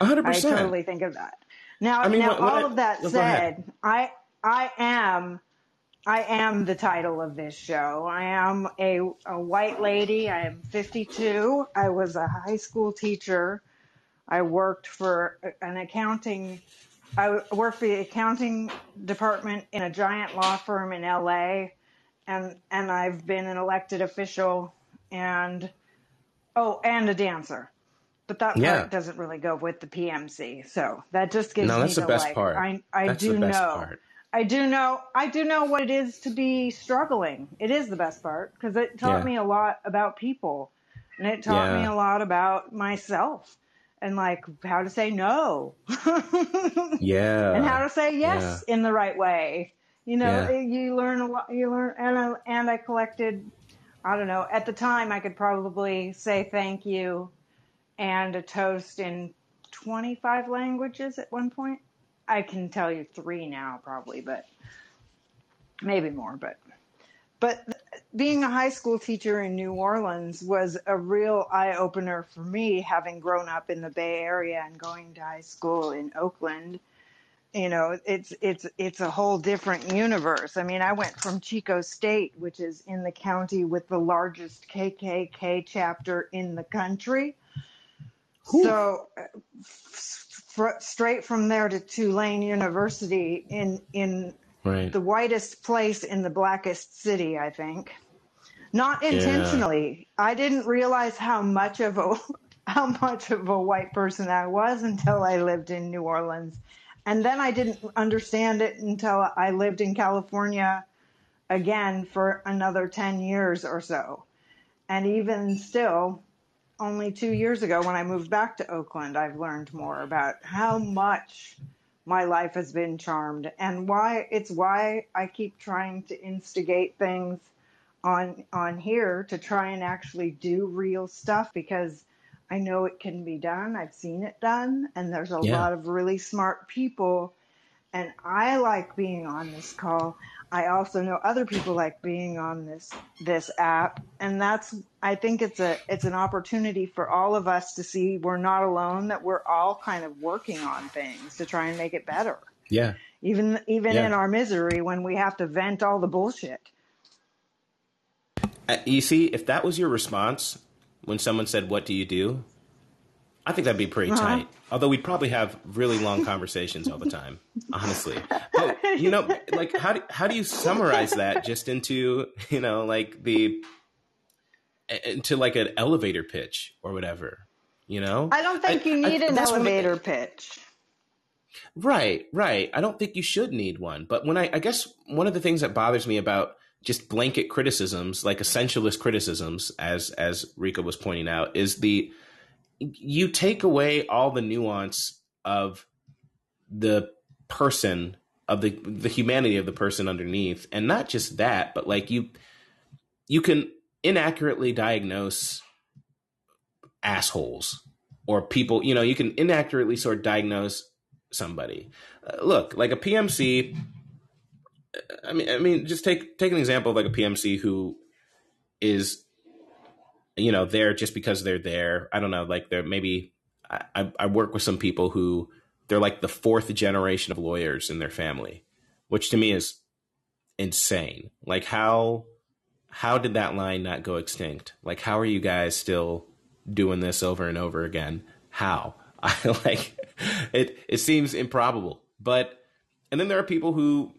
A hundred
I totally think of that. Now,
I mean,
now
what- what
all
I-
of that said, I I am I am the title of this show. I am a a white lady. I am 52. I was a high school teacher. I worked for an accounting. I worked for the accounting department in a giant law firm in LA, and and I've been an elected official and oh, and a dancer. But that
Yeah.
part doesn't really go with the PMC. So that just gives
No,
me
that's the best
like,
part.
I I
That's
do
the best
know.
part.
I do know. I do know what it is to be struggling. It is the best part because it taught
Yeah.
me a lot about people, and it taught me
Yeah.
a lot about myself, and like how to say no,
Yeah.
and how to say yes in the right way. You know,
Yeah.
you learn a lot. You learn, and I, and I collected. I don't know. At the time, I could probably say thank you and a toast in 25 languages at one point. I can tell you three now, probably, but maybe more. But but being a high school teacher in New Orleans was a real eye opener for me, having grown up in the Bay Area and going to high school in Oakland. You know, it's it's it's a whole different universe. I mean, I went from Chico State, which is in the county with the largest KKK chapter in the country. So, uh, fr- straight from there to Tulane University in in
right.
the whitest place in the blackest city, I think. Not intentionally. I didn't realize how much of a how much of a white person I was until I lived in New Orleans. And then I didn't understand it until I lived in California again for another 10 years or so. And even still, only two years ago when I moved back to Oakland, I've learned more about how much my life has been charmed and why it's why I keep trying to instigate things on on here to try and actually do real stuff because I know it can be done. I've seen it done and there's a
Yeah.
lot of really smart people and I like being on this call. I also know other people like being on this this app and that's I think it's a it's an opportunity for all of us to see we're not alone that we're all kind of working on things to try and make it better.
Yeah.
Even even
Yeah.
in our misery when we have to vent all the bullshit.
You see, if that was your response when someone said, "What do you do?" I think that'd be pretty
Uh-huh.
tight. Although we'd probably have really long conversations all the time, honestly. But you know, like how do, how do you summarize that just into you know like the into like an elevator pitch or whatever? You know,
I don't think
I-
you
I-
need an
of the-
elevator pitch.
Right, right. I don't think you should need one. But when I, I guess one of the things that bothers me about just blanket criticisms, like essentialist criticisms, as as Rika was pointing out, is the you take away all the nuance of the person of the the humanity of the person underneath, and not just that, but like you you can inaccurately diagnose assholes or people. You know, you can inaccurately sort of diagnose somebody. Uh, look, like a PMC. I mean, I mean, just take take an example of like a PMC who is, you know, there just because they're there. I don't know, like they're maybe. I, I work with some people who they're like the fourth generation of lawyers in their family, which to me is insane. Like how how did that line not go extinct? Like how are you guys still doing this over and over again? How? I like it it seems improbable. But and then there are people who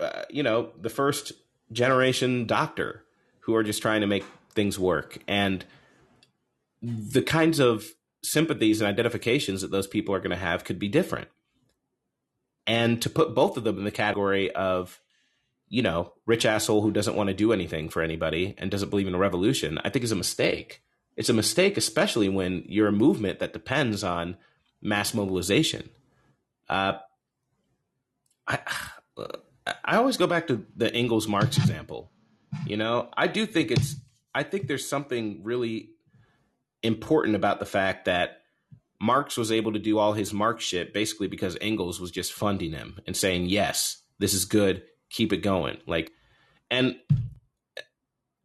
uh, you know, the first generation doctor who are just trying to make things work and the kinds of sympathies and identifications that those people are going to have could be different. And to put both of them in the category of, you know, rich asshole who doesn't want to do anything for anybody and doesn't believe in a revolution, I think is a mistake. It's a mistake, especially when you're a movement that depends on mass mobilization. Uh, I, I always go back to the Engels Marx example. You know, I do think it's, I think there's something really important about the fact that Marx was able to do all his Marx shit basically because Engels was just funding him and saying, yes, this is good, keep it going. Like, and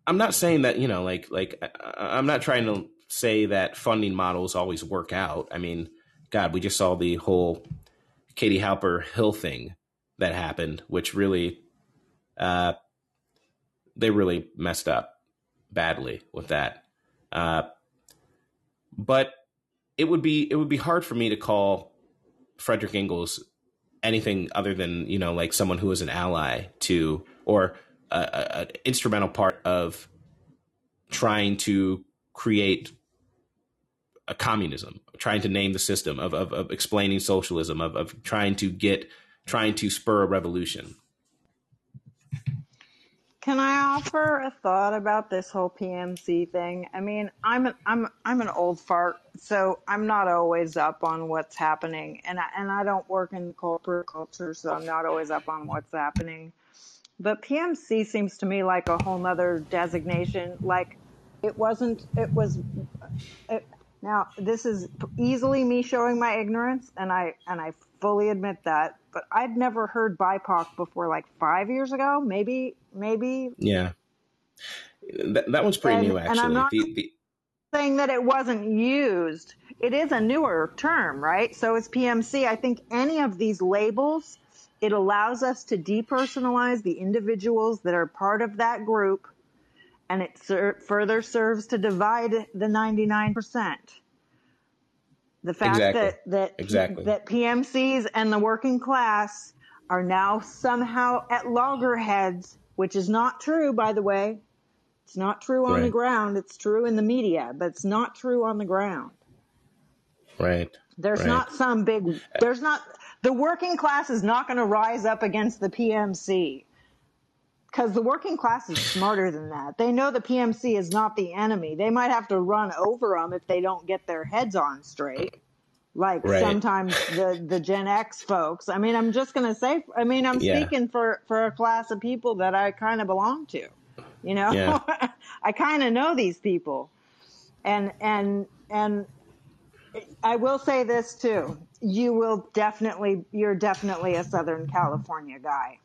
I'm not saying that, you know, like, like, I'm not trying to say that funding models always work out. I mean, God, we just saw the whole Katie Halper Hill thing that happened, which really, uh, they really messed up badly with that. Uh, but it would be it would be hard for me to call Frederick Engels anything other than you know like someone who was an ally to or an instrumental part of trying to create a communism, trying to name the system of of, of explaining socialism, of, of trying to get trying to spur a revolution.
Can I offer a thought about this whole PMC thing? I mean, I'm an, I'm I'm an old fart, so I'm not always up on what's happening, and I, and I don't work in corporate culture, so I'm not always up on what's happening. But PMC seems to me like a whole nother designation. Like it wasn't. It was. It, now this is easily me showing my ignorance, and I and I fully admit that. But I'd never heard BIPOC before, like five years ago, maybe, maybe.
Yeah, that, that one's pretty
and,
new, actually.
And I'm not
the, the...
saying that it wasn't used. It is a newer term, right? So is PMC. I think any of these labels, it allows us to depersonalize the individuals that are part of that group, and it ser- further serves to divide the 99%. The fact
Exactly.
that that
Exactly.
that PMCs and the working class are now somehow at loggerheads, which is not true, by the way. It's not true on the ground. It's true in the media, but it's not true on the ground.
Right.
There's
Right.
not some big. There's not. The working class is not going to rise up against the PMC because the working class is smarter than that. They know the PMC is not the enemy. They might have to run over them if they don't get their heads on straight. Like
Right.
sometimes the the Gen X folks. I mean, I'm just going to say. I mean, I'm
Yeah.
speaking for for a class of people that I kind of belong to. You know,
Yeah.
I kind of know these people, and and and I will say this too. You will definitely, you're definitely a Southern California guy.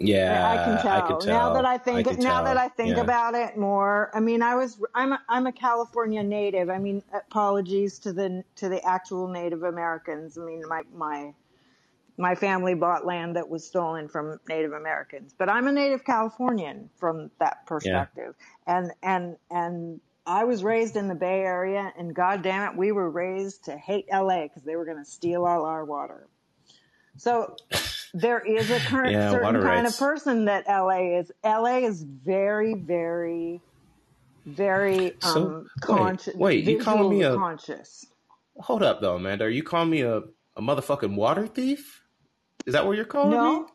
Yeah,
I can tell. Now
tell.
that I think,
could
now
tell.
that I think
Yeah.
about it more, I mean, I was, I'm, a, I'm a California native. I mean, apologies to the, to the actual Native Americans. I mean, my, my, my family bought land that was stolen from Native Americans, but I'm a native Californian from that perspective. And, and, and I was raised in the Bay Area and God damn it, we were raised to hate LA because they were going to steal all our water. So there is a current
Yeah,
certain kind
rights.
of person that LA is. LA is very, very, very um,
wait,
conscious.
wait, you calling me a-
conscious?
Hold up, though, Amanda. Are you calling me a, a motherfucking water thief? Is that what you're calling me?
No,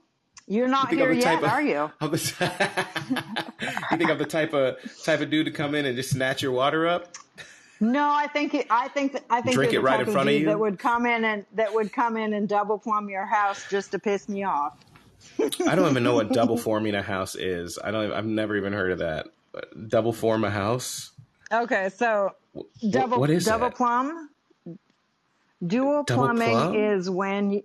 you're not
You
here yet,
of-
are you?
I'm you think I'm the type of type of dude to come in and just snatch your water up?
No, I think it, I think that, I think
Drink it right in front of you?
that would come in and that would come in and double plumb your house just to piss me off.
I don't even know what double forming a house is. I don't. I've never even heard of that. double form a house.
Okay, so double
what is
double
that?
plumb. Dual
Double
plumbing
plumb?
is when, you,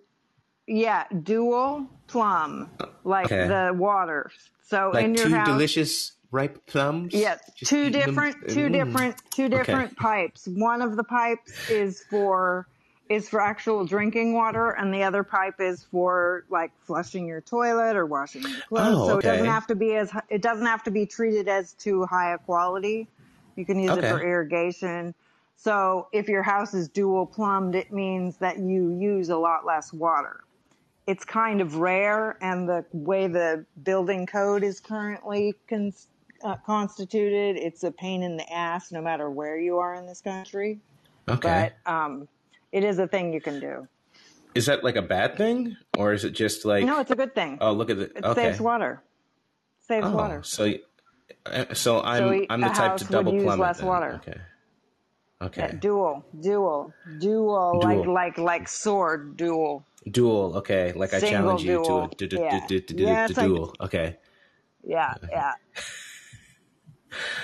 yeah, dual plumb, like
Okay.
the water. So
Like
in your
two
house,
delicious ripe plums.
Yes,
Just
two
eat them.
different, two
Mm.
different, two different pipes. One of the pipes is for is for actual drinking water, and the other pipe is for like flushing your toilet or washing your clothes.
Oh,
so it doesn't have to be as it doesn't have to be treated as too high a quality. You can use
Okay.
it for irrigation. So if your house is dual plumbed, it means that you use a lot less water it's kind of rare, and the way the building code is currently con- uh, constituted, it's a pain in the ass no matter where you are in this country.
Okay.
But um, it is a thing you can do.
is that like a bad thing, or is it just like?
No, it's a good thing.
oh, look at the.
it
okay.
saves water. Saves
Oh,
water.
so uh, so I'm
So
I'm the type to
would
double
use less
then.
water.
Okay. Okay.
Yeah, dual, dual, dual, like
Dual.
like like sword dual.
Duel. Okay. Like I challenge you to
duel.
a du- du-
Yeah.
du- du- du-
Yeah,
du-
it's like-
duel. Okay.
Yeah, yeah.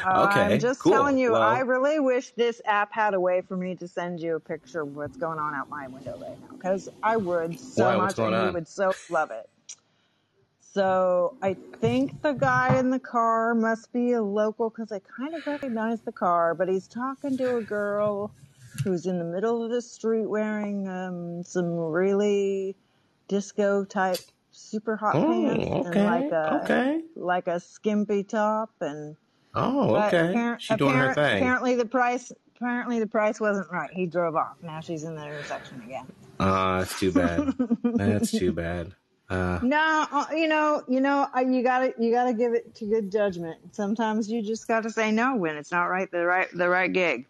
Okay,
I'm just
cool.
telling you,
Well-
I really wish this app had a way for me to send you a picture of what's going on out my window right now, because I would so
Why?
much, and you would so love it. So I think the guy in the car must be a local, because I kind of recognize the car, but he's talking to a girl who's in the middle of the street wearing um, some really disco type super hot
Oh,
pants
okay.
and like a
okay.
like a skimpy top and
Oh, okay.
appar-
She doing her thing.
Apparently the price apparently the price wasn't right. He drove off. Now she's in the intersection again.
Ah, that's too bad. that's too bad. Uh,
No, uh, you know, you know, uh, you got to you got to give it to good judgment. Sometimes you just got to say no when it's not right the right the right gig.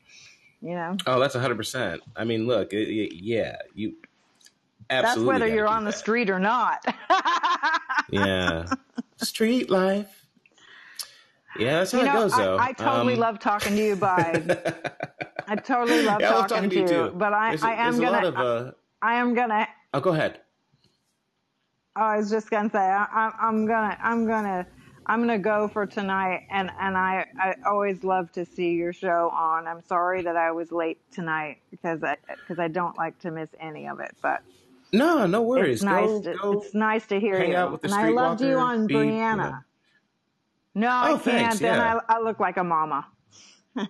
You know,
oh, that's hundred percent. I mean, look, it, it- yeah, you
that's
absolutely.
whether you're on the street or not.
Yeah, street life. Yeah, that's how
you
it
know,
goes, though.
I, I totally
Um,
love talking to you by. I totally love,
yeah, I
talking,
talking to you too.
but I, am gonna,
a of. Uh,
I am gonna
oh, go ahead.
I was just gonna say I, I, I'm gonna I'm gonna I'm gonna go for tonight, and and I I always love to see your show on. I'm sorry that I was late tonight because I because I don't like to miss any of it, but
No, no worries.
it's nice
Go,
to
go.
it's nice to hear
hang
you.
out with the
and I loved you on
you know.
No, I
Oh,
can't.
thanks,
Then
yeah.
I, I look like a mama.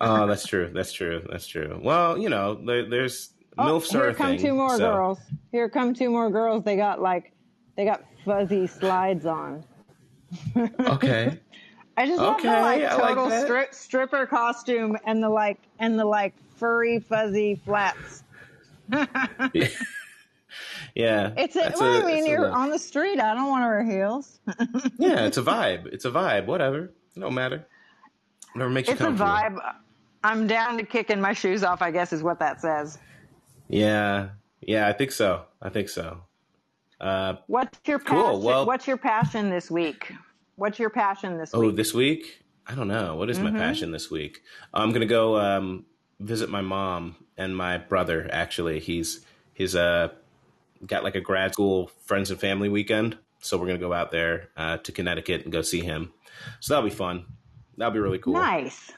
Oh, that's true. That's true. That's true. Well, you know, there, there's
Oh,
milfs are
here come
thing,
two more
so-
girls. Here come two more girls. They got like they got fuzzy slides on.
Okay.
I just love
Okay,
like
I like
total
that.
strip, stripper costume and the like and the like furry fuzzy flats.
yeah. Yeah.
It's a, well,
a-
I mean, you're
look.
on the street. I don't want to wear heels.
Yeah, it's a vibe. It's a vibe. Whatever. No matter. Whatever makes you
It's a vibe. I'm down to kicking my shoes off. I guess is what that says.
Yeah. Yeah, I think so. I think so. Uh,
What's your
Cool,
passion?
well-
What's your passion this week? What's your passion this
oh,
week?
Oh, this week? I don't know. What is
Mm-hmm.
my passion this week? I'm gonna go um, visit my mom and my brother. Actually, he's he's uh got like a grad school friends and family weekend, so we're gonna go out there uh, to Connecticut and go see him. So that'll be fun. That'll be really cool.
Nice.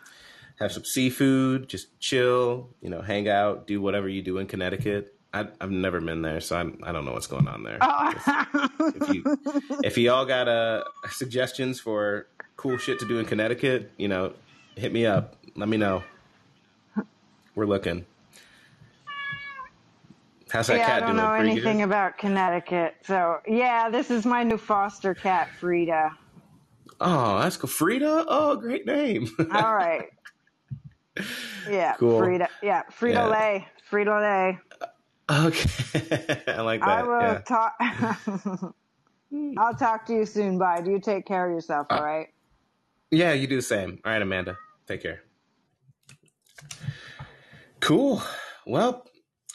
Have some seafood, just chill, you know, hang out, do whatever you do in Connecticut. I, I've never been there, so I'm, I don't know what's going on there.
Oh.
if you if y'all got uh, suggestions for cool shit to do in Connecticut, you know, hit me up. Let me know. We're looking. How's that
yeah, I
cat
don't
doing?
know
Pretty
anything
good?
about Connecticut. So yeah, this is my new foster cat, Frida.
Oh, that's cool. Frida. Oh, great name.
All right. Yeah,
Cool.
Frida. Yeah, Frito
Yeah.
Lay. Frito Lay.
okay, I like that.
I will
yeah.
talk. I'll talk to you soon. Bye. Do you take care of yourself?
Uh,
All right.
Yeah, you do the same. All right, Amanda. Take care. Cool. Well,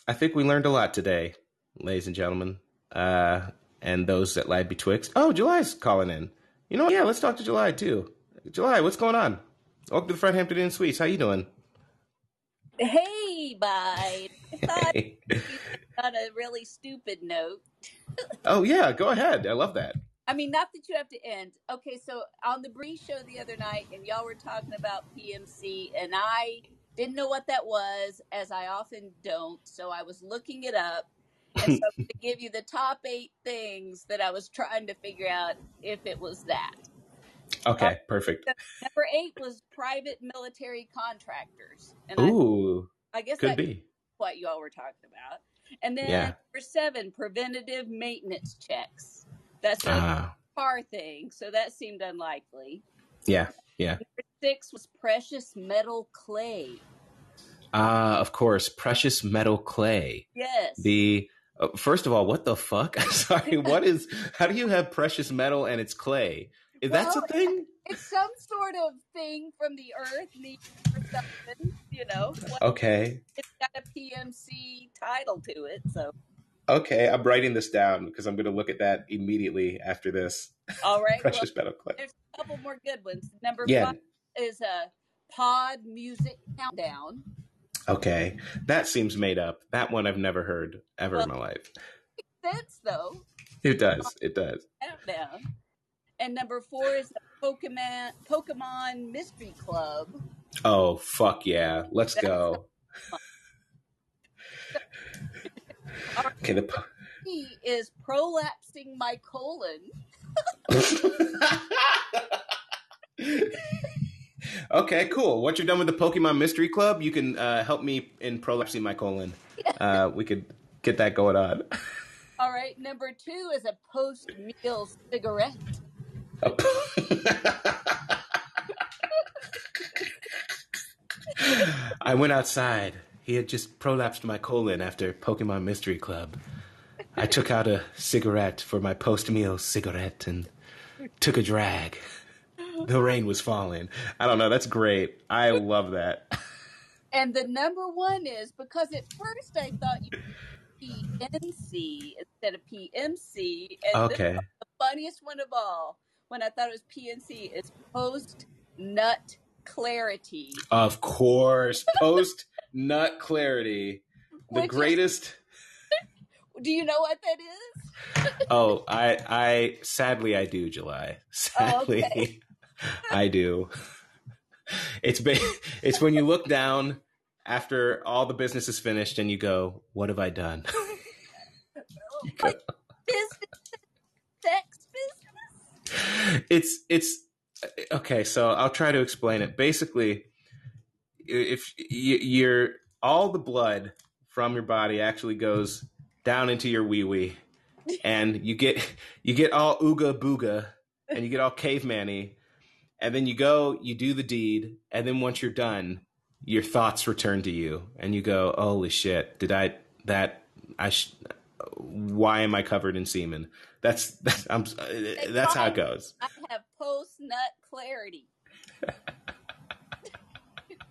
I think we learned a lot today, ladies and gentlemen, uh, and those that lie betwixt. Oh, July's calling in. You know what? Yeah, let's talk to July too. July, what's going on? Welcome to the Fred Hampton Inn Suites. How you doing?
Hey, bye. I thought on a really stupid note.
oh yeah, go ahead. I love that.
I mean, not that you have to end. Okay, so on the Bree show the other night, and y'all were talking about PMC, and I didn't know what that was, as I often don't. So I was looking it up, and so I'm going to give you the top eight things that I was trying to figure out if it was that.
Okay,
Uh,
perfect.
so number eight was private military contractors, and I,
Ooh,
I guess
could
that's
be.
what y'all were talking about. And then
Yeah.
number seven, preventative maintenance checks. That's a
Ah,
car thing, so that seemed unlikely.
yeah, yeah.
Six was precious metal clay.
Uh, of course, precious metal clay.
Yes.
The uh, first of all, what the fuck? I'm sorry. What is? How do you have precious metal and it's clay? Is That's a thing.
it's some sort of thing from the earth you know.
Okay,
It's got a PMC title to it, so
okay. I'm writing this down because I'm going to look at that immediately after this.
all right. Well,
Precious metal clay.
there's a couple more good ones. Number
Yeah.
five is a pod music countdown.
Okay, that seems made up. That one I've never heard ever in my life.
Sense though,
It does. It does.
countdown. And number four is the Pokemon Pokemon Mystery Club.
Oh fuck yeah! Let's go. Okay, the. po-
He is prolapsing my colon.
okay, cool. Once you're done with the Pokemon Mystery Club, you can uh, help me in prolapsing my colon. Uh, we could get that going on.
All right. Number two is a post meal cigarette.
I went outside. He had just prolapsed my colon after Pokemon Mystery Club. I took out a cigarette for my post meal cigarette and took a drag. The rain was falling. I don't know. That's great. I love that.
And the number one is because at first I thought you PNC instead of PMC. And
Okay.
the funniest one of all, when I thought it was PNC, is post nut clarity.
Of course. Post nut clarity. The
Which is-
greatest.
Do you know what that is?
Oh, I, I, sadly, I do, July. Sadly,
Oh, okay.
I do. It's ba- it's when you look down after all the business is finished and you go, "What have I done?" You go-
Business, sex business.
it's it's okay. So I'll try to explain it. Basically, if you're all the blood from your body actually goes down into your wee wee, and you get you get all ooga booga, and you get all caveman-y, and then you go, you do the deed, and then once you're done, your thoughts return to you, and you go, "Holy shit! Did I that I? Sh- why am I covered in semen?" That's that's I'm that's how it goes.
I have post nut clarity.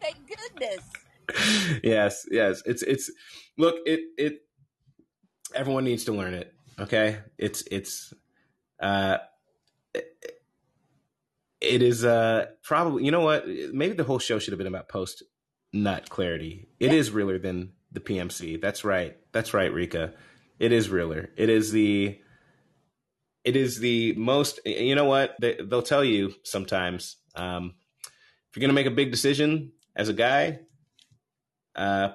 Thank goodness.
yes, yes. It's it's look, it it everyone needs to learn it. Okay? It's it's uh it, it is uh probably you know what? Maybe the whole show should have been about post nut clarity. It is realer than the PMC. That's right. That's right, Rika. It is realer. It is the it is the most you know what? They, they'll tell you sometimes um if you're going to make a big decision as a guy, uh,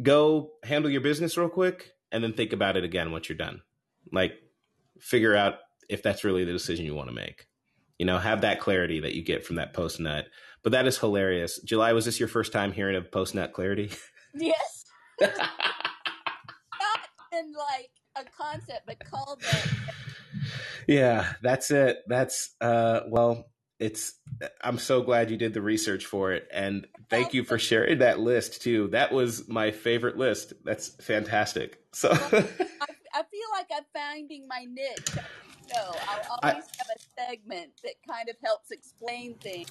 go handle your business real quick and then think about it again once you're done. Like, figure out if that's really the decision you want to make. You know, have that clarity that you get from that post nut. But that is hilarious. July, was this your first time hearing of post nut clarity?
Yes. Not in like a concept, but called that.
yeah, that's it. That's uh well, it's I'm so glad you did the research for it and thank you for sharing that list too. That was my favorite list. That's fantastic. So
I, I feel like I'm finding my niche. So I'll
I-
always have a segment that kind of helps explain things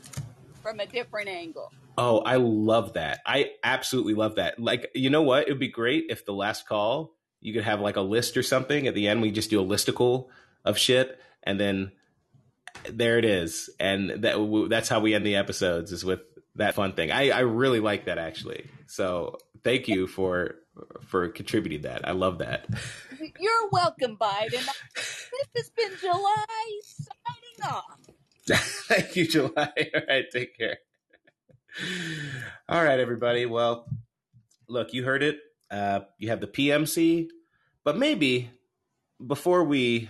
from a different angle.
Oh, I love that. I absolutely love that. Like, you know what? It would be great if the last call you could have like a list or something. At the end, we just do a listicle of shit, and then there it is. And that w- that's how we end the episodes is with that fun thing. I, I really like that actually. So thank you for for contributing that. I love that.
You're welcome, Biden. this has been July signing off.
Thank you, July. All right, take care. All right, everybody. Well, look, you heard it. Uh, you have the PMC, but maybe before we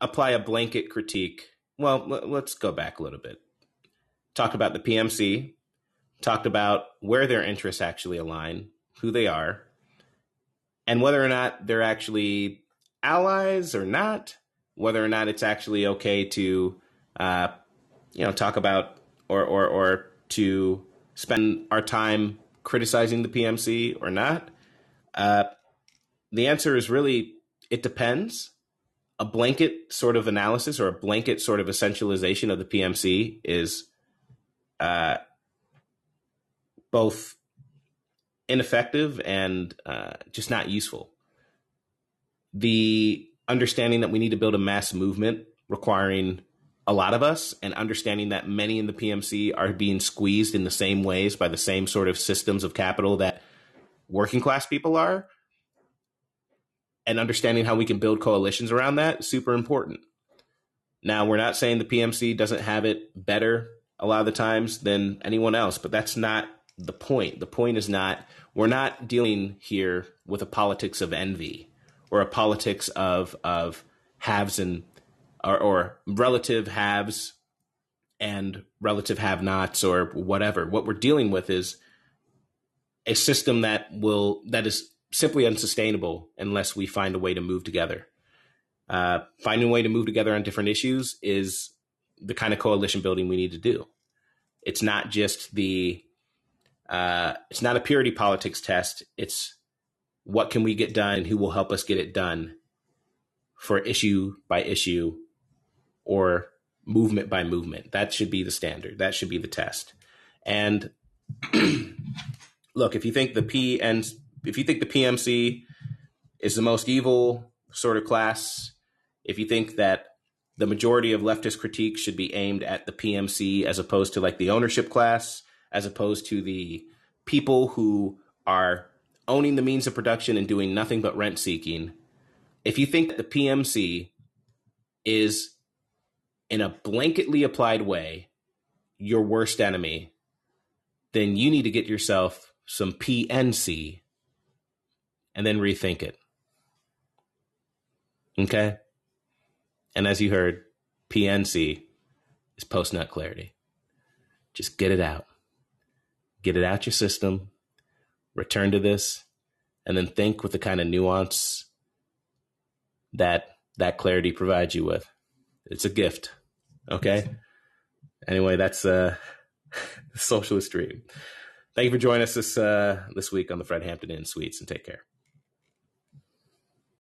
apply a blanket critique, well, let's go back a little bit. Talk about the PMC, talked about where their interests actually align, who they are, and whether or not they're actually allies or not, whether or not it's actually okay to, uh, you know, talk about or, or, or to spend our time criticizing the PMC or not. Uh, the answer is really it depends. A blanket sort of analysis or a blanket sort of essentialization of the PMC is uh, both ineffective and uh, just not useful. The understanding that we need to build a mass movement requiring a lot of us and understanding that many in the PMC are being squeezed in the same ways by the same sort of systems of capital that working class people are and understanding how we can build coalitions around that super important. Now, we're not saying the PMC doesn't have it better a lot of the times than anyone else, but that's not the point. The point is not, we're not dealing here with a politics of envy or a politics of, of haves and or, or relative haves and relative have nots or whatever. What we're dealing with is a system that will that is simply unsustainable unless we find a way to move together. Uh, finding a way to move together on different issues is the kind of coalition building we need to do. It's not just the uh, it's not a purity politics test. It's what can we get done and who will help us get it done for issue by issue or movement by movement. That should be the standard. That should be the test. And look, if you think the P and if you think the PMC is the most evil sort of class, if you think that the majority of leftist critique should be aimed at the PMC as opposed to like the ownership class, as opposed to the people who are owning the means of production and doing nothing but rent seeking. If you think that the PMC is in a blanketly applied way your worst enemy, then you need to get yourself some PNC and then rethink it. Okay? And as you heard, PNC is post nut clarity. Just get it out. Get it out your system, return to this, and then think with the kind of nuance that that clarity provides you with. It's a gift. Okay. Anyway, that's uh, socialist dream. Thank you for joining us this uh, this week on the Fred Hampton Inn Suites, and take care.